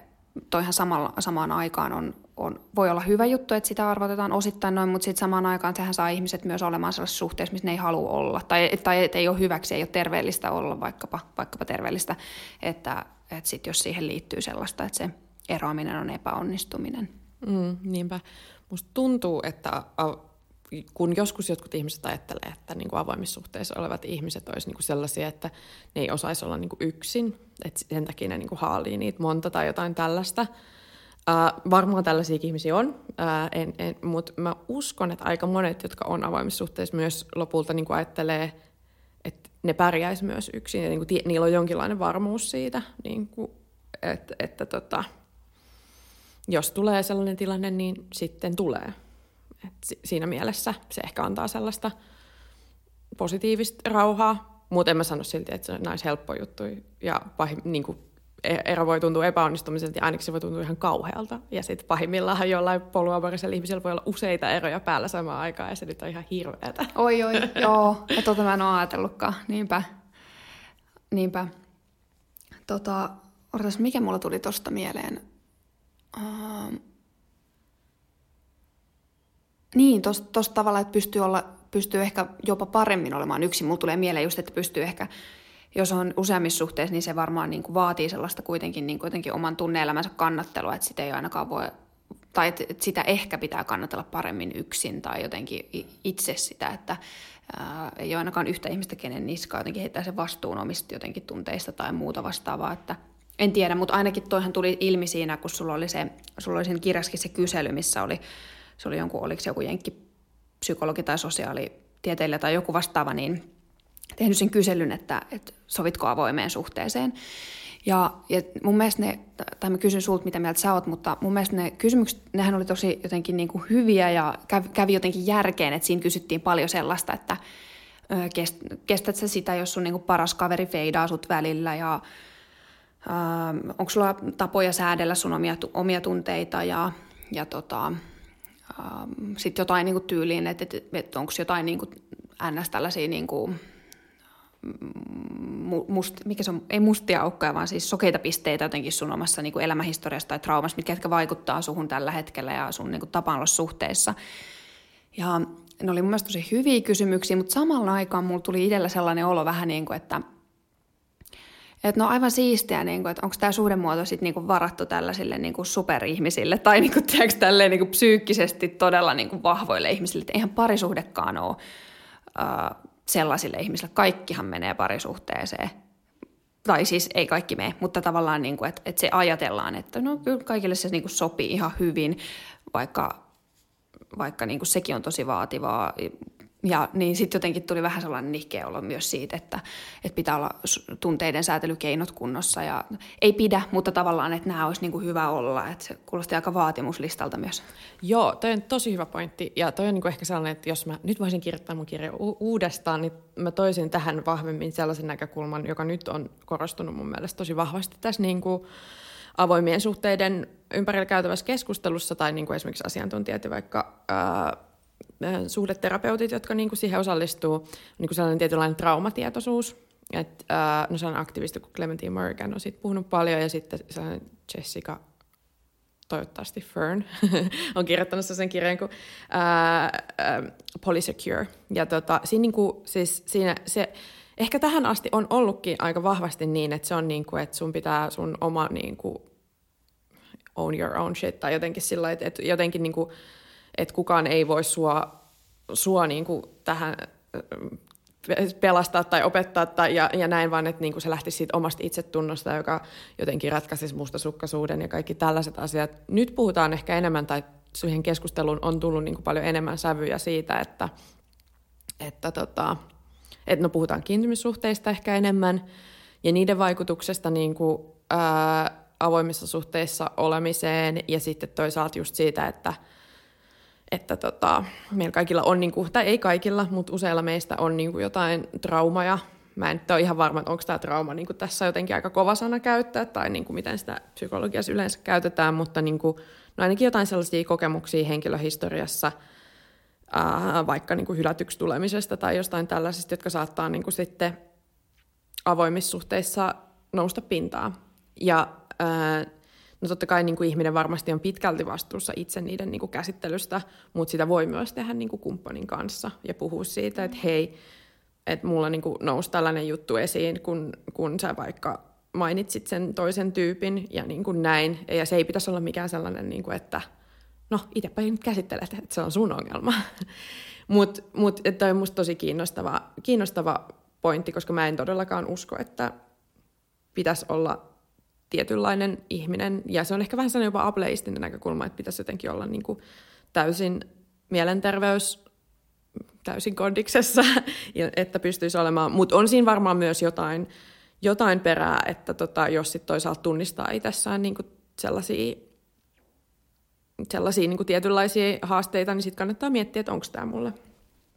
A: toihan samalla, samaan aikaan on, on, voi olla hyvä juttu, että sitä arvotetaan osittain noin, mutta sitten samaan aikaan sehän saa ihmiset myös olemaan sellaisessa suhteessa, missä ne ei halua olla. Tai, tai että ei ole hyväksi, ei ole terveellistä olla vaikkapa, vaikkapa terveellistä. Että, että sitten jos siihen liittyy sellaista, että se eroaminen on epäonnistuminen.
B: Mm, niinpä. Musta tuntuu, että kun joskus jotkut ihmiset ajattelee, että niin kuin avoimissa suhteissa olevat ihmiset olisivat niin kuin sellaisia, että ne ei osaisi olla niin kuin yksin, että sen takia ne niin kuin haalii niitä monta tai jotain tällaista. Uh, varmaan tällaisia ihmisiä on, uh, mutta mä uskon, että aika monet, jotka on avoimissa suhteissa, myös lopulta niin ajattelee, että ne pärjäisi myös yksin ja niin kuin, niillä on jonkinlainen varmuus siitä, niin kuin, että, että tota, jos tulee sellainen tilanne, niin sitten tulee. Et siinä mielessä se ehkä antaa sellaista positiivista rauhaa, Mutta en mä sano silti, että se olisi helppo juttu. Ja pahim, niin kuin, ero voi tuntua epäonnistumiselta ja ainakin se voi tuntua ihan kauhealta. Ja sitten pahimmillaan jollain poluamorisella ihmisellä voi olla useita eroja päällä samaan aikaan ja se nyt on ihan hirveätä.
A: Oi, oi, joo. Ja tota mä en ole ajatellutkaan. Niinpä. Niinpä. Tota, odotas, mikä mulla tuli tosta mieleen? Uh, niin, tuosta tavalla, että pystyy, olla, pystyy ehkä jopa paremmin olemaan yksin. Mulla tulee mieleen just, että pystyy ehkä, jos on useammissa suhteissa, niin se varmaan niin kuin vaatii sellaista kuitenkin niin kuitenkin oman tunneelämänsä kannattelua, että sitä ei ainakaan voi, tai että sitä ehkä pitää kannatella paremmin yksin tai jotenkin itse sitä, että ää, ei ole ainakaan yhtä ihmistä, kenen niska jotenkin heittää sen vastuun omista jotenkin tunteista tai muuta vastaavaa, että en tiedä, mutta ainakin toihan tuli ilmi siinä, kun sulla oli, se, sulla oli sen kirjaskin se kysely, missä oli se oli jonkun, oliko se joku psykologi tai sosiaalitieteilijä tai joku vastaava, niin tehnyt sen kyselyn, että, että sovitko avoimeen suhteeseen. Ja, ja mun mielestä ne, tai mä kysyn sulta, mitä mieltä sä oot, mutta mun mielestä ne kysymykset, nehän oli tosi jotenkin niin kuin hyviä ja kävi jotenkin järkeen, että siinä kysyttiin paljon sellaista, että kestät sä sitä, jos sun niin kuin paras kaveri feidaa sut välillä ja onko sulla tapoja säädellä sun omia, omia tunteita ja, ja tota, Ähm, sitten jotain niin kuin tyyliin, että, että, että onko jotain niin kuin, ns. tällaisia niin kuin, must, mikä se on, ei mustia aukkoja, vaan siis sokeita pisteitä jotenkin sun omassa niin kuin elämähistoriassa tai traumassa, mitkä jotka vaikuttaa suhun tällä hetkellä ja sun niin kuin suhteessa. Ja ne oli mun mielestä tosi hyviä kysymyksiä, mutta samalla aikaan mulla tuli itsellä sellainen olo vähän niin kuin, että – että no aivan siistiä, niin kuin, että onko tämä suhdemuoto sitten niin varattu tällaisille niin kuin superihmisille tai niin kuin, tiedätkö, tälleen, niin kuin psyykkisesti todella niin kuin vahvoille ihmisille. Että eihän parisuhdekaan ole sellaisille ihmisille. Kaikkihan menee parisuhteeseen. Tai siis ei kaikki mene, mutta tavallaan niin kuin, että, että se ajatellaan, että no kyllä kaikille se niin kuin sopii ihan hyvin, vaikka, vaikka niin kuin sekin on tosi vaativaa ja niin sitten jotenkin tuli vähän sellainen nihkeä olo myös siitä, että, että pitää olla tunteiden säätelykeinot kunnossa. Ja ei pidä, mutta tavallaan, että nämä olisi niin kuin hyvä olla. Että se kuulosti aika vaatimuslistalta myös.
B: Joo, toi on tosi hyvä pointti. Ja toi on niin kuin ehkä sellainen, että jos mä nyt voisin kirjoittaa mun kirja u- uudestaan, niin mä toisin tähän vahvemmin sellaisen näkökulman, joka nyt on korostunut mun mielestä tosi vahvasti tässä niin kuin avoimien suhteiden ympärillä käytävässä keskustelussa tai niin kuin esimerkiksi asiantuntijat ja vaikka... Ää, suhdeterapeutit, jotka niin kuin siihen osallistuu, niin kuin sellainen tietynlainen traumatietoisuus. Et, äh, no sellainen aktivisti kuin Clementine Morgan on siitä puhunut paljon ja sitten sellainen Jessica toivottavasti Fern, on kirjoittanut sen kirjan kuin äh, ää, Polysecure. Ja tota, siinä, niin kuin, siis siinä se, ehkä tähän asti on ollutkin aika vahvasti niin, että se on niin kuin, että sun pitää sun oma niin kuin, own your own shit, tai jotenkin sillä että, että jotenkin niin kuin, että kukaan ei voi sua, sua niin kuin tähän pelastaa tai opettaa tai, ja, ja näin, vaan että niin kuin se lähtisi siitä omasta itsetunnosta, joka jotenkin ratkaisisi mustasukkaisuuden ja kaikki tällaiset asiat. Nyt puhutaan ehkä enemmän, tai siihen keskusteluun on tullut niin kuin paljon enemmän sävyjä siitä, että, että, tota, että no puhutaan kiintymyssuhteista ehkä enemmän ja niiden vaikutuksesta niin kuin, ää, avoimissa suhteissa olemiseen ja sitten toisaalta just siitä, että – että tota, meillä kaikilla on, niin kuin, tai ei kaikilla, mutta useilla meistä on niin kuin jotain traumaja. Mä en ole ihan varma, onko tämä trauma niin kuin tässä jotenkin aika kova sana käyttää, tai niin kuin miten sitä psykologiassa yleensä käytetään, mutta niin kuin, no ainakin jotain sellaisia kokemuksia henkilöhistoriassa, ää, vaikka niin kuin hylätyksi tulemisesta tai jostain tällaisesta, jotka saattaa niin kuin sitten avoimissa suhteissa nousta pintaan. Ja ää, No totta kai niin kuin ihminen varmasti on pitkälti vastuussa itse niiden niin kuin käsittelystä, mutta sitä voi myös tehdä niin kuin kumppanin kanssa ja puhua siitä, että hei, että mulla niin kuin nousi tällainen juttu esiin, kun, kun sä vaikka mainitsit sen toisen tyypin ja niin kuin näin. Ja se ei pitäisi olla mikään sellainen, niin kuin, että no itsepä nyt käsittelet, että se on sun ongelma. Mutta mut, toi on musta tosi kiinnostava, kiinnostava pointti, koska mä en todellakaan usko, että pitäisi olla tietynlainen ihminen. Ja se on ehkä vähän sellainen jopa ableistinen näkökulma, että pitäisi jotenkin olla niin kuin täysin mielenterveys täysin kondiksessa, että pystyisi olemaan. Mutta on siinä varmaan myös jotain, jotain perää, että tota, jos sitten toisaalta tunnistaa itsessään niin kuin sellaisia, sellaisia niin kuin tietynlaisia haasteita, niin sitten kannattaa miettiä, että onko tämä mulle.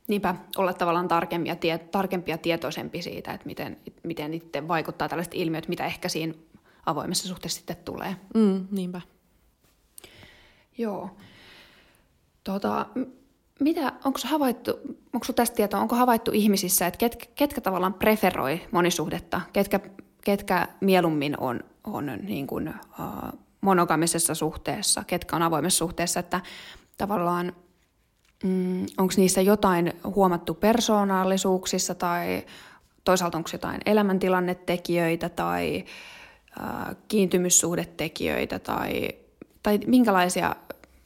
A: Niinpä, olla tavallaan tarkempia, tie, tarkempia tietoisempi siitä, että miten, miten itse vaikuttaa tällaiset ilmiöt, mitä ehkä siinä avoimessa suhteessa sitten tulee.
B: Mm, niinpä.
A: Joo. Tota, mitä, onko havaittu, onko tästä tietoa, onko havaittu ihmisissä, että ketkä, ketkä tavallaan preferoi monisuhdetta, ketkä, ketkä mieluummin on, on niin kuin, uh, monogamisessa suhteessa, ketkä on avoimessa suhteessa, että tavallaan mm, onko niissä jotain huomattu persoonallisuuksissa tai toisaalta onko jotain elämäntilannetekijöitä tai uh, kiintymyssuhdetekijöitä tai, tai minkälaisia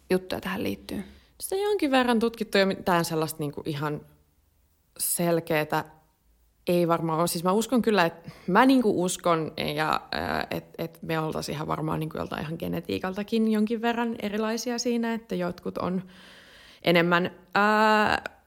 A: juttuja tähän liittyy?
B: Sitä jonkin verran tutkittu jo mitään sellaista niin kuin ihan selkeää ei varmaan ole. Siis mä uskon kyllä, että mä niin kuin uskon, ja että et me oltaisiin ihan varmaan niin kuin joltain ihan genetiikaltakin jonkin verran erilaisia siinä, että jotkut on enemmän, ää,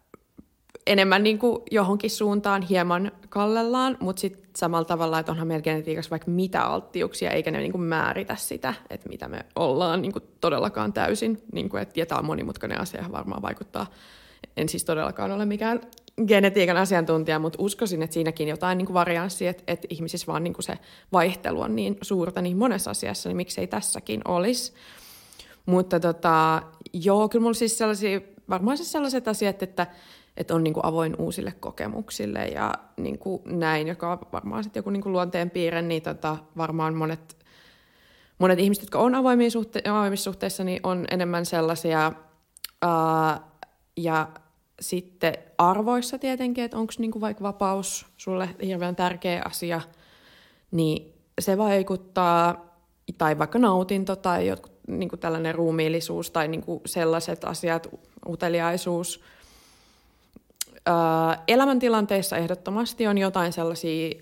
B: enemmän niin kuin johonkin suuntaan hieman kallellaan, mutta sitten samalla tavalla, että onhan meillä genetiikassa vaikka mitä alttiuksia, eikä ne niin kuin määritä sitä, että mitä me ollaan niin kuin todellakaan täysin. Niin kuin, että, ja tämä on monimutkainen asia, varmaan vaikuttaa. En siis todellakaan ole mikään genetiikan asiantuntija, mutta uskoisin, että siinäkin jotain niin kuin varianssia, että, että ihmisissä vaan niin kuin se vaihtelu on niin suurta niin monessa asiassa, niin miksei tässäkin olisi. Mutta tota, joo, kyllä mulla siis sellaisia, varmaan siis sellaiset asiat, että, että on niin kuin avoin uusille kokemuksille ja niin kuin näin, joka on varmaan sitten joku niin kuin luonteen piirre, niin tota, varmaan monet, monet ihmiset, jotka on avoimissa, suhte- avoimissa suhteissa, niin on enemmän sellaisia, ää, ja sitten arvoissa tietenkin, että onko niinku vaikka vapaus sulle hirveän tärkeä asia, niin se vaikuttaa, tai vaikka nautinto tai jotkut, niinku tällainen ruumiillisuus tai niinku sellaiset asiat, uteliaisuus. Öö, elämäntilanteissa ehdottomasti on jotain sellaisia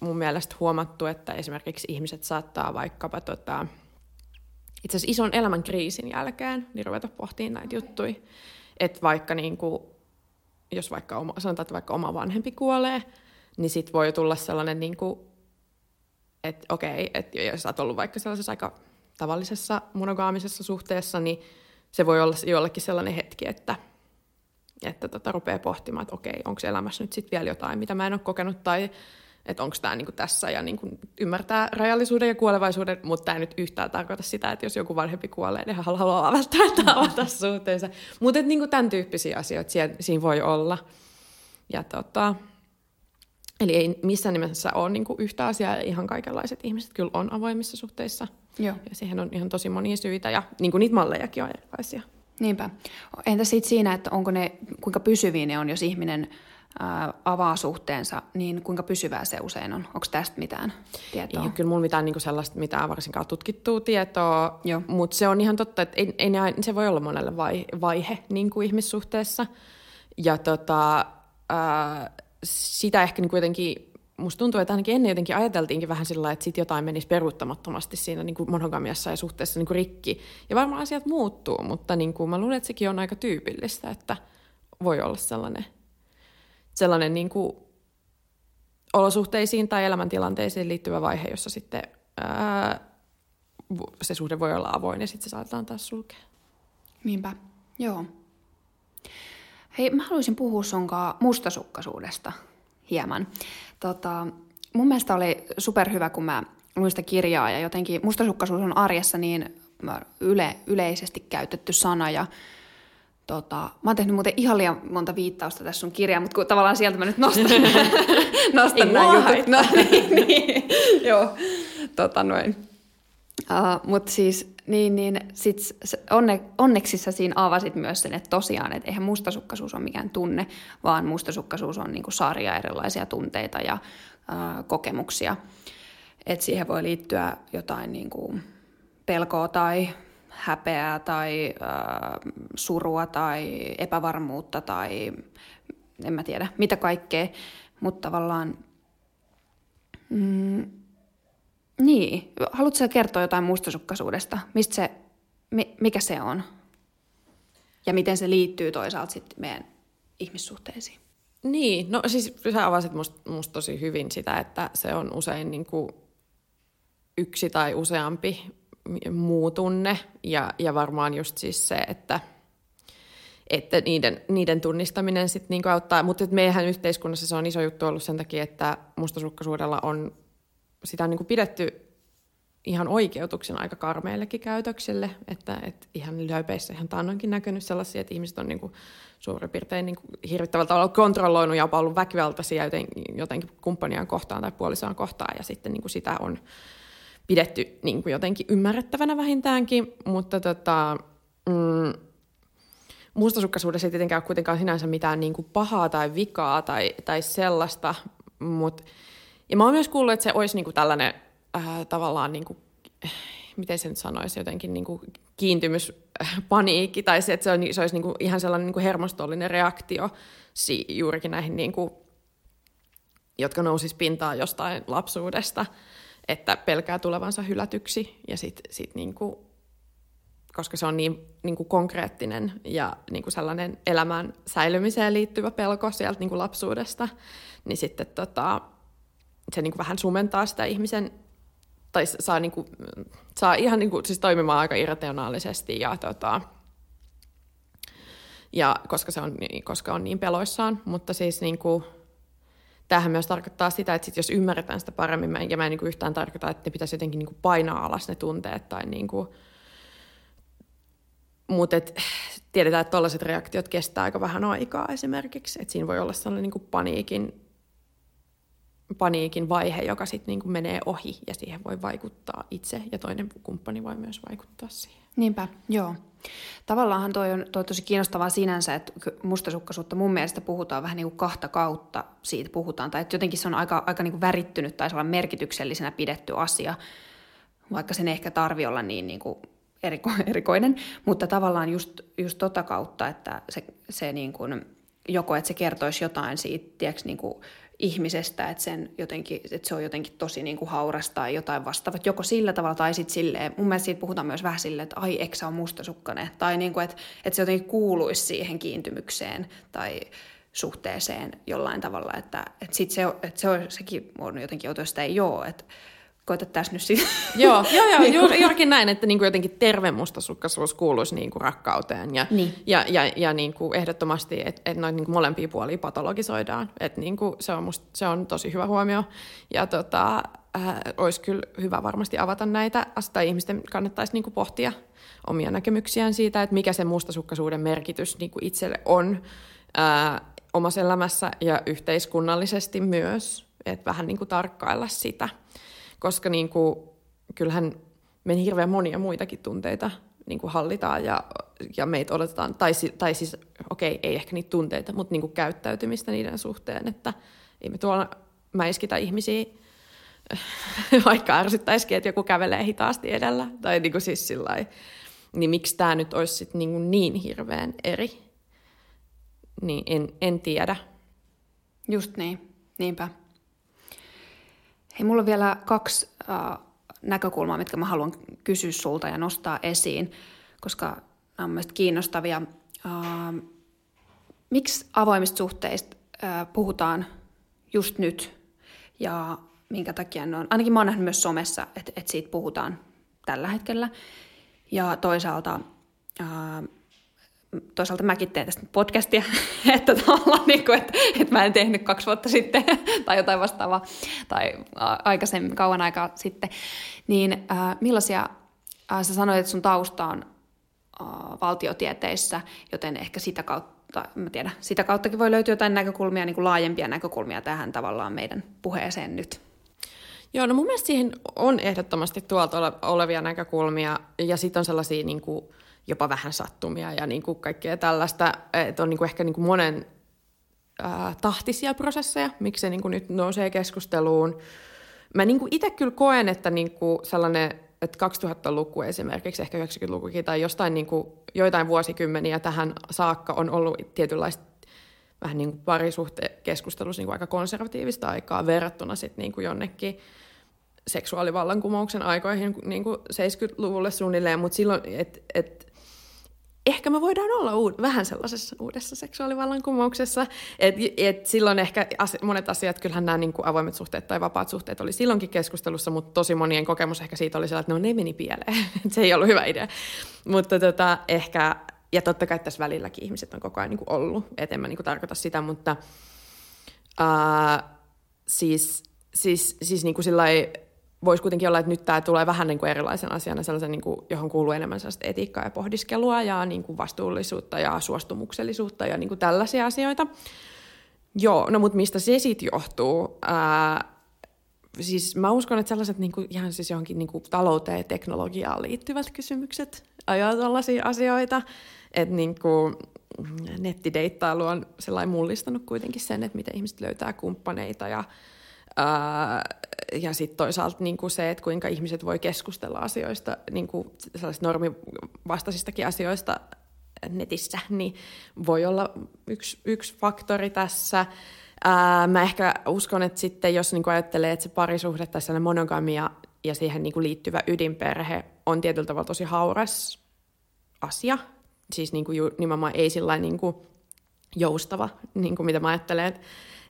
B: mun mielestä huomattu, että esimerkiksi ihmiset saattaa vaikkapa tota, itse asiassa ison elämän kriisin jälkeen niin ruveta pohtimaan näitä juttuja. Että vaikka niin kuin, jos vaikka oma, sanotaan, että vaikka oma vanhempi kuolee, niin sit voi tulla sellainen, niin kuin, että okei, että jos olet ollut vaikka sellaisessa aika tavallisessa monogaamisessa suhteessa, niin se voi olla jollekin sellainen hetki, että, että tota, rupeaa pohtimaan, että okei, onko elämässä nyt sitten vielä jotain, mitä mä en ole kokenut, tai että onko tämä niinku tässä ja niinku ymmärtää rajallisuuden ja kuolevaisuuden, mutta tämä ei nyt yhtään tarkoita sitä, että jos joku vanhempi kuolee, niin hän haluaa välttämättä avata suhteensa. Mutta niinku tämän tyyppisiä asioita siinä, siinä voi olla. Ja tota, eli ei missään nimessä ole niinku yhtä asiaa, ihan kaikenlaiset ihmiset kyllä on avoimissa suhteissa.
A: Joo.
B: Ja siihen on ihan tosi monia syitä ja niinku niitä mallejakin on erilaisia.
A: Niinpä. Entä sitten siinä, että onko ne, kuinka pysyviä ne on, jos ihminen avaa suhteensa, niin kuinka pysyvää se usein on? Onko tästä mitään tietoa?
B: Ei kyllä mulla mitään niin sellaista mitään varsinkaan tutkittua tietoa, mutta se on ihan totta, että ei, ei, se voi olla monelle vaihe, vaihe niin kuin ihmissuhteessa. Ja tota, ää, sitä ehkä niin kuitenkin, musta tuntuu, että ainakin ennen jotenkin ajateltiinkin vähän sillä että sit jotain menisi peruuttamattomasti siinä niin kuin monogamiassa ja suhteessa niin kuin rikki. Ja varmaan asiat muuttuu, mutta niin kuin, mä luulen, että sekin on aika tyypillistä, että voi olla sellainen sellainen niin kuin olosuhteisiin tai elämäntilanteisiin liittyvä vaihe, jossa sitten ää, se suhde voi olla avoin ja sitten se saatetaan taas sulkea.
A: Niinpä, joo. Hei, mä haluaisin puhua sunkaan mustasukkaisuudesta hieman. Tota, mun mielestä oli superhyvä, kun mä luin sitä kirjaa ja jotenkin mustasukkaisuus on arjessa niin yle, yleisesti käytetty sana ja Tota, mä oon tehnyt muuten ihan liian monta viittausta tässä sun kirjaan, mutta kun tavallaan sieltä mä nyt nostan, nostan nämä jutut. No, niin, niin. Joo, tota noin. Uh, mutta siis, niin, niin sit onne, onneksi sä siinä avasit myös sen, että tosiaan, että eihän mustasukkaisuus ole mikään tunne, vaan mustasukkaisuus on niinku sarja erilaisia tunteita ja uh, kokemuksia. Että siihen voi liittyä jotain niinku pelkoa tai häpeää tai äh, surua tai epävarmuutta tai en mä tiedä mitä kaikkea, mutta tavallaan mm, niin, haluatko kertoa jotain mustasukkaisuudesta? Mistä se, mikä se on? Ja miten se liittyy toisaalta sitten meidän ihmissuhteisiin?
B: Niin, no siis sä avasit musta must tosi hyvin sitä, että se on usein niin kuin yksi tai useampi muu tunne ja, ja varmaan just siis se, että että niiden, niiden tunnistaminen sitten niinku auttaa. Mutta meidän yhteiskunnassa se on iso juttu ollut sen takia, että mustasukkaisuudella on, sitä on niinku pidetty ihan oikeutuksen aika karmeillekin käytöksille, että, että ihan löypeissä ihan taannoinkin näkynyt sellaisia, että ihmiset on niinku suurin piirtein niinku hirvittävällä tavalla kontrolloinut ja jopa ollut väkivaltaisia jotenkin, jotenkin kumppaniaan kohtaan tai puolisoaan kohtaan, ja sitten niinku sitä on pidetty niinku jotenkin ymmärrettävänä vähintäänkin, mutta tota, mm, mustasukkaisuudessa ei tietenkään ole kuitenkaan sinänsä mitään niinku pahaa tai vikaa tai, tai sellaista, mutta ja mä oon myös kuullut, että se olisi niinku tällainen äh, tavallaan, niin kuin, miten sen sanoisi, jotenkin niin kuin kiintymyspaniikki, tai se, että se, on, se olisi niin kuin ihan sellainen niin kuin hermostollinen reaktio si, juurikin näihin, niin kuin, jotka nousis pintaan jostain lapsuudesta, että pelkää tulevansa hylätyksi, ja sitten sit niin kuin, koska se on niin, niin kuin konkreettinen ja niin kuin sellainen elämän säilymiseen liittyvä pelko sieltä niin kuin lapsuudesta, niin sitten tota, se niin kuin vähän sumentaa sitä ihmisen tai saa, niin kuin, saa ihan niin kuin, siis toimimaan aika irrationaalisesti ja, tota, ja koska, se on, koska on niin peloissaan, mutta siis niin kuin, tämähän myös tarkoittaa sitä, että sit jos ymmärretään sitä paremmin, ja mä en niin kuin yhtään tarkoita, että ne pitäisi jotenkin niin kuin painaa alas ne tunteet tai niin kuin, mutta et, tiedetään, että tällaiset reaktiot kestää aika vähän aikaa esimerkiksi, että siinä voi olla sellainen niin kuin paniikin paniikin vaihe, joka sitten niinku menee ohi ja siihen voi vaikuttaa itse ja toinen kumppani voi myös vaikuttaa siihen.
A: Niinpä, joo. Tavallaanhan toi on, toi on tosi kiinnostavaa sinänsä, että mustasukkaisuutta mun mielestä puhutaan vähän niin kuin kahta kautta siitä puhutaan, tai että jotenkin se on aika, aika niin kuin värittynyt tai sellainen merkityksellisenä pidetty asia, vaikka sen ehkä tarvi olla niin, niin kuin eriko, erikoinen, mutta tavallaan just, just tota kautta, että se, se niin kuin, joko että se kertoisi jotain siitä, tiedätkö, niin kuin ihmisestä, että, sen jotenkin, että se on jotenkin tosi niin kuin hauras tai jotain vastaavaa. Joko sillä tavalla tai sitten silleen, mun mielestä siitä puhutaan myös vähän silleen, että ai, eikö sä ole mustasukkainen? Tai niin kuin, että, että se jotenkin kuuluisi siihen kiintymykseen tai suhteeseen jollain tavalla, että, että, sit se, että se on, sekin on jotenkin outo, sitä ei ole, että koita tässä nyt siis.
B: Joo, joo, joo niin juuri, juurikin näin, että niin kuin jotenkin terve mustasukkaisuus kuuluisi niin kuin rakkauteen ja, niin. ja, ja, ja niin kuin ehdottomasti, että, että noin niin kuin molempia puolia patologisoidaan. Että niin kuin se, on musta, se on tosi hyvä huomio ja tota, äh, olisi kyllä hyvä varmasti avata näitä, tai ihmisten kannattaisi niin kuin pohtia omia näkemyksiään siitä, että mikä se mustasukkaisuuden merkitys niin kuin itselle on äh, omassa elämässä ja yhteiskunnallisesti myös, että vähän niin kuin tarkkailla sitä koska niin kuin, kyllähän me hirveän monia muitakin tunteita niin kuin hallitaan ja, ja meitä odotetaan, tai, tai siis okei, okay, ei ehkä niitä tunteita, mutta niin kuin käyttäytymistä niiden suhteen, että ei me tuolla mäiskitä ihmisiä, vaikka ärsyttäisikin, että joku kävelee hitaasti edellä, tai niin kuin siis niin miksi tämä nyt olisi sit niin, kuin niin hirveän eri, niin en, en tiedä.
A: Just niin, niinpä. Hei, mulla on vielä kaksi äh, näkökulmaa, mitkä mä haluan kysyä sulta ja nostaa esiin, koska nämä on mielestäni kiinnostavia. Äh, miksi avoimista suhteista äh, puhutaan just nyt ja minkä takia ne on, ainakin mä oon nähnyt myös somessa, että, että siitä puhutaan tällä hetkellä. Ja toisaalta äh, toisaalta mäkin teen tästä podcastia, että tavallaan niin kuin, että, että mä en tehnyt kaksi vuotta sitten tai jotain vastaavaa tai aikaisemmin, kauan aikaa sitten, niin äh, millaisia, äh, sä sanoit, että sun tausta on äh, valtiotieteissä, joten ehkä sitä kautta, mä tiedän, sitä kauttakin voi löytyä jotain näkökulmia, niin kuin laajempia näkökulmia tähän tavallaan meidän puheeseen nyt.
B: Joo, no mun mielestä siihen on ehdottomasti tuolta olevia näkökulmia ja sitten on sellaisia niin kuin, jopa vähän sattumia ja niin kuin kaikkea tällaista, että on niin kuin ehkä niin kuin monen ää, tahtisia prosesseja, miksi se niin kuin nyt nousee keskusteluun. Mä niin kuin itse kyllä koen, että niin kuin sellainen, että 2000-luku esimerkiksi, ehkä 90-lukukin tai jostain niin kuin, joitain vuosikymmeniä tähän saakka on ollut tietynlaista vähän niin kuin niin kuin aika konservatiivista aikaa verrattuna sitten niin kuin jonnekin seksuaalivallankumouksen aikoihin niin kuin 70-luvulle suunnilleen, mutta silloin, että et, ehkä me voidaan olla uud- vähän sellaisessa uudessa seksuaalivallankumouksessa, että et silloin ehkä as- monet asiat, kyllähän nämä niin avoimet suhteet tai vapaat suhteet oli silloinkin keskustelussa, mutta tosi monien kokemus ehkä siitä oli sellainen, että no ne meni pieleen, se ei ollut hyvä idea. Mutta tota, ehkä, ja totta kai tässä välilläkin ihmiset on koko ajan niin ollut, et en mä niin kuin tarkoita sitä, mutta ää, siis, siis, siis niin kuin sillai, voisi kuitenkin olla, että nyt tämä tulee vähän niin kuin erilaisen asiana, sellaisen, niin kuin, johon kuuluu enemmän sellaista etiikkaa ja pohdiskelua ja niin kuin vastuullisuutta ja suostumuksellisuutta ja niin kuin tällaisia asioita. Joo, no mutta mistä se sitten johtuu? Ää, siis mä uskon, että sellaiset niin kuin, ihan siis johonkin niin kuin talouteen ja teknologiaan liittyvät kysymykset ajaa tällaisia asioita, että niin kuin, nettideittailu on sellainen mullistanut kuitenkin sen, että miten ihmiset löytää kumppaneita ja, ää, ja sitten toisaalta niin kuin se, että kuinka ihmiset voi keskustella asioista, niin kuin sellaisista normivastaisistakin asioista netissä, niin voi olla yksi, yksi faktori tässä. Ää, mä ehkä uskon, että sitten jos niin kuin ajattelee, että se parisuhde tai sellainen monogamia ja siihen niin kuin liittyvä ydinperhe on tietyllä tavalla tosi hauras asia, siis niin kuin nimenomaan ei sillä niin kuin joustava, niin kuin mitä mä ajattelen, että,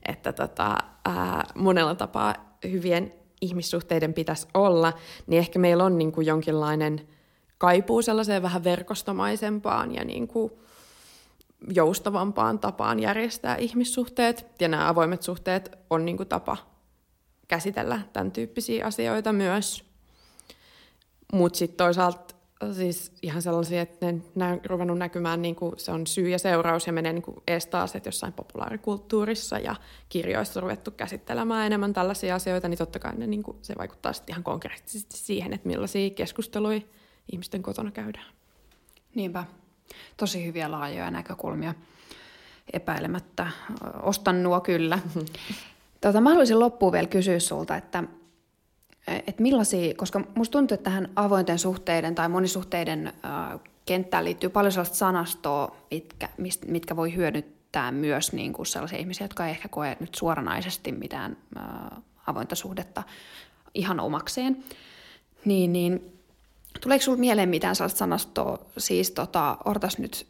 B: että tota, ää, monella tapaa hyvien ihmissuhteiden pitäisi olla, niin ehkä meillä on niin kuin jonkinlainen kaipuu sellaiseen vähän verkostomaisempaan ja niin kuin joustavampaan tapaan järjestää ihmissuhteet. Ja nämä avoimet suhteet on niin kuin tapa käsitellä tämän tyyppisiä asioita myös. Mutta sitten toisaalta siis ihan sellaisia, että ne nä- ruvennut näkymään, niin kuin se on syy ja seuraus ja menee niin kuin ees taas, että jossain populaarikulttuurissa ja kirjoissa on ruvettu käsittelemään enemmän tällaisia asioita, niin totta kai ne, niin kuin, se vaikuttaa sitten ihan konkreettisesti siihen, että millaisia keskusteluja ihmisten kotona käydään.
A: Niinpä. Tosi hyviä laajoja näkökulmia epäilemättä. Ostan nuo kyllä. Tota, mä haluaisin loppuun vielä kysyä sulta, että että millaisia, koska musta tuntuu, että tähän avointen suhteiden tai monisuhteiden kenttään liittyy paljon sellaista sanastoa, mitkä, mitkä voi hyödyttää myös niin kuin sellaisia ihmisiä, jotka ei ehkä koe nyt suoranaisesti mitään avointa suhdetta ihan omakseen. Niin, niin tuleeko sinulle mieleen mitään sellaista sanastoa, siis tota, ortas nyt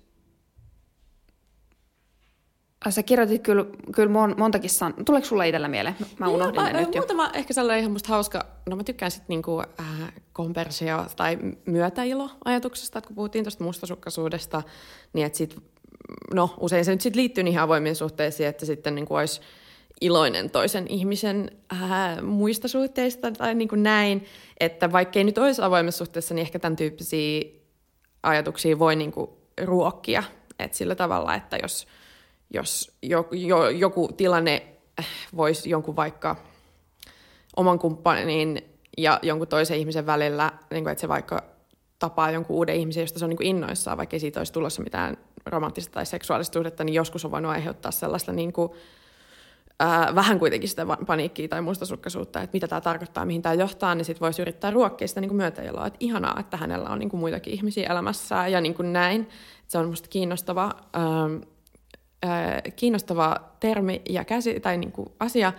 A: Sä kirjoitit kyllä, kyllä mon, montakin san... Tuleeko sulle itsellä mieleen? Mä unohdin no, ne nyt
B: jo. Muutama ehkä sellainen ihan musta hauska, no mä tykkään sitten niinku, äh, kompersio tai myötäilo-ajatuksesta, että kun puhuttiin tuosta mustasukkaisuudesta, niin että sit, no usein se nyt sit liittyy niihin avoimiin suhteisiin, että sitten niinku olisi iloinen toisen ihmisen äh, muista suhteista tai niin kuin näin, että vaikkei nyt olisi avoimessa suhteessa, niin ehkä tämän tyyppisiä ajatuksia voi niin kuin ruokkia, että sillä tavalla, että jos jos jo, jo, joku tilanne voisi jonkun vaikka oman kumppanin ja jonkun toisen ihmisen välillä, niin kuin, että se vaikka tapaa jonkun uuden ihmisen, josta se on niin kuin innoissaan, vaikka ei siitä olisi tulossa mitään romanttista tai seksuaalista suhdetta, niin joskus on voinut aiheuttaa sellaista niin kuin, ää, vähän kuitenkin sitä paniikkiä tai mustasukkaisuutta, että mitä tämä tarkoittaa, mihin tämä johtaa, niin sitten voisi yrittää ruokkia sitä niin myötäiloa, että ihanaa, että hänellä on niin kuin muitakin ihmisiä elämässään ja niin kuin näin. Se on minusta kiinnostava. Ähm, kiinnostava termi ja käsi, tai niin kuin asia.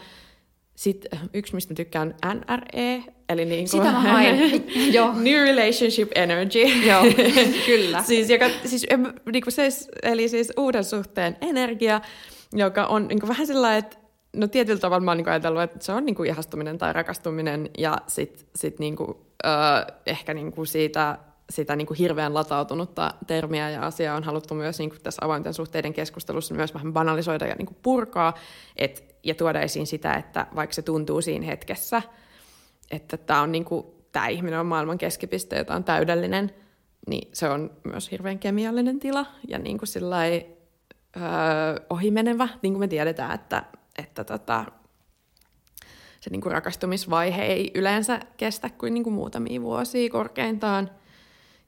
B: Sitten yksi, mistä tykkään, NRE, eli niin
A: kuin, Sitä mä hain.
B: New Relationship Energy.
A: Joo, kyllä.
B: siis, joka, siis, niin kuin se, eli siis uuden suhteen energia, joka on niin kuin vähän sellainen, että no tietyllä tavalla mä oon niin ajatellut, että se on niin kuin ihastuminen tai rakastuminen, ja sitten sit niin kuin, äh, ehkä niin kuin siitä sitä niin kuin hirveän latautunutta termiä ja asiaa on haluttu myös niin kuin tässä avointen suhteiden keskustelussa myös vähän banalisoida ja niin kuin purkaa et, ja tuoda esiin sitä, että vaikka se tuntuu siinä hetkessä, että tämä on niin kuin, tämä ihminen on maailman keskipiste, jota on täydellinen, niin se on myös hirveän kemiallinen tila ja niin kuin sillai, öö, ohimenevä, niin kuin me tiedetään, että, että tota, se niin kuin rakastumisvaihe ei yleensä kestä kuin, niin kuin muutamia vuosia korkeintaan –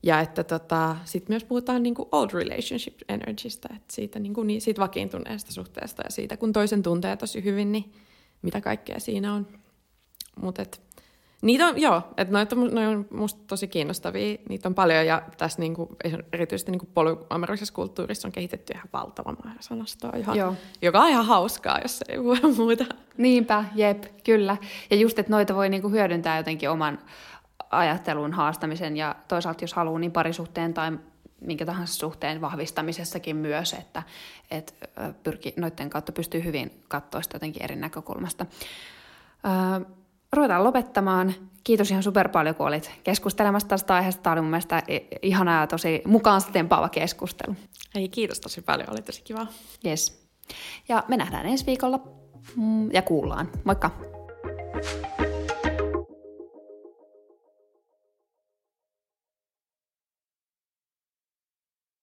B: ja että tota, sitten myös puhutaan niinku old relationship energystä, että siitä, niinku, niin, siitä vakiintuneesta suhteesta ja siitä, kun toisen tuntee tosi hyvin, niin mitä kaikkea siinä on. Mutta niitä on, joo, että noita noi on musta tosi kiinnostavia, niitä on paljon ja tässä niinku, erityisesti niinku polyamerilaisessa kulttuurissa on kehitetty ihan valtava määrä sanastoa, johon, joka on ihan hauskaa, jos ei voi muuta.
A: Niinpä, jep, kyllä. Ja just, että noita voi niinku hyödyntää jotenkin oman ajattelun haastamisen ja toisaalta jos haluaa, niin parisuhteen tai minkä tahansa suhteen vahvistamisessakin myös, että, että pyrki, noiden kautta pystyy hyvin katsoa sitä jotenkin eri näkökulmasta. ruvetaan lopettamaan. Kiitos ihan super paljon, kun olit keskustelemassa tästä aiheesta. Tämä oli mun mielestä ihanaa ja tosi mukaansa tempaava keskustelu.
B: Ei, kiitos tosi paljon, oli tosi kiva.
A: Yes. Ja me nähdään ensi viikolla mm, ja kuullaan. Moikka! thank you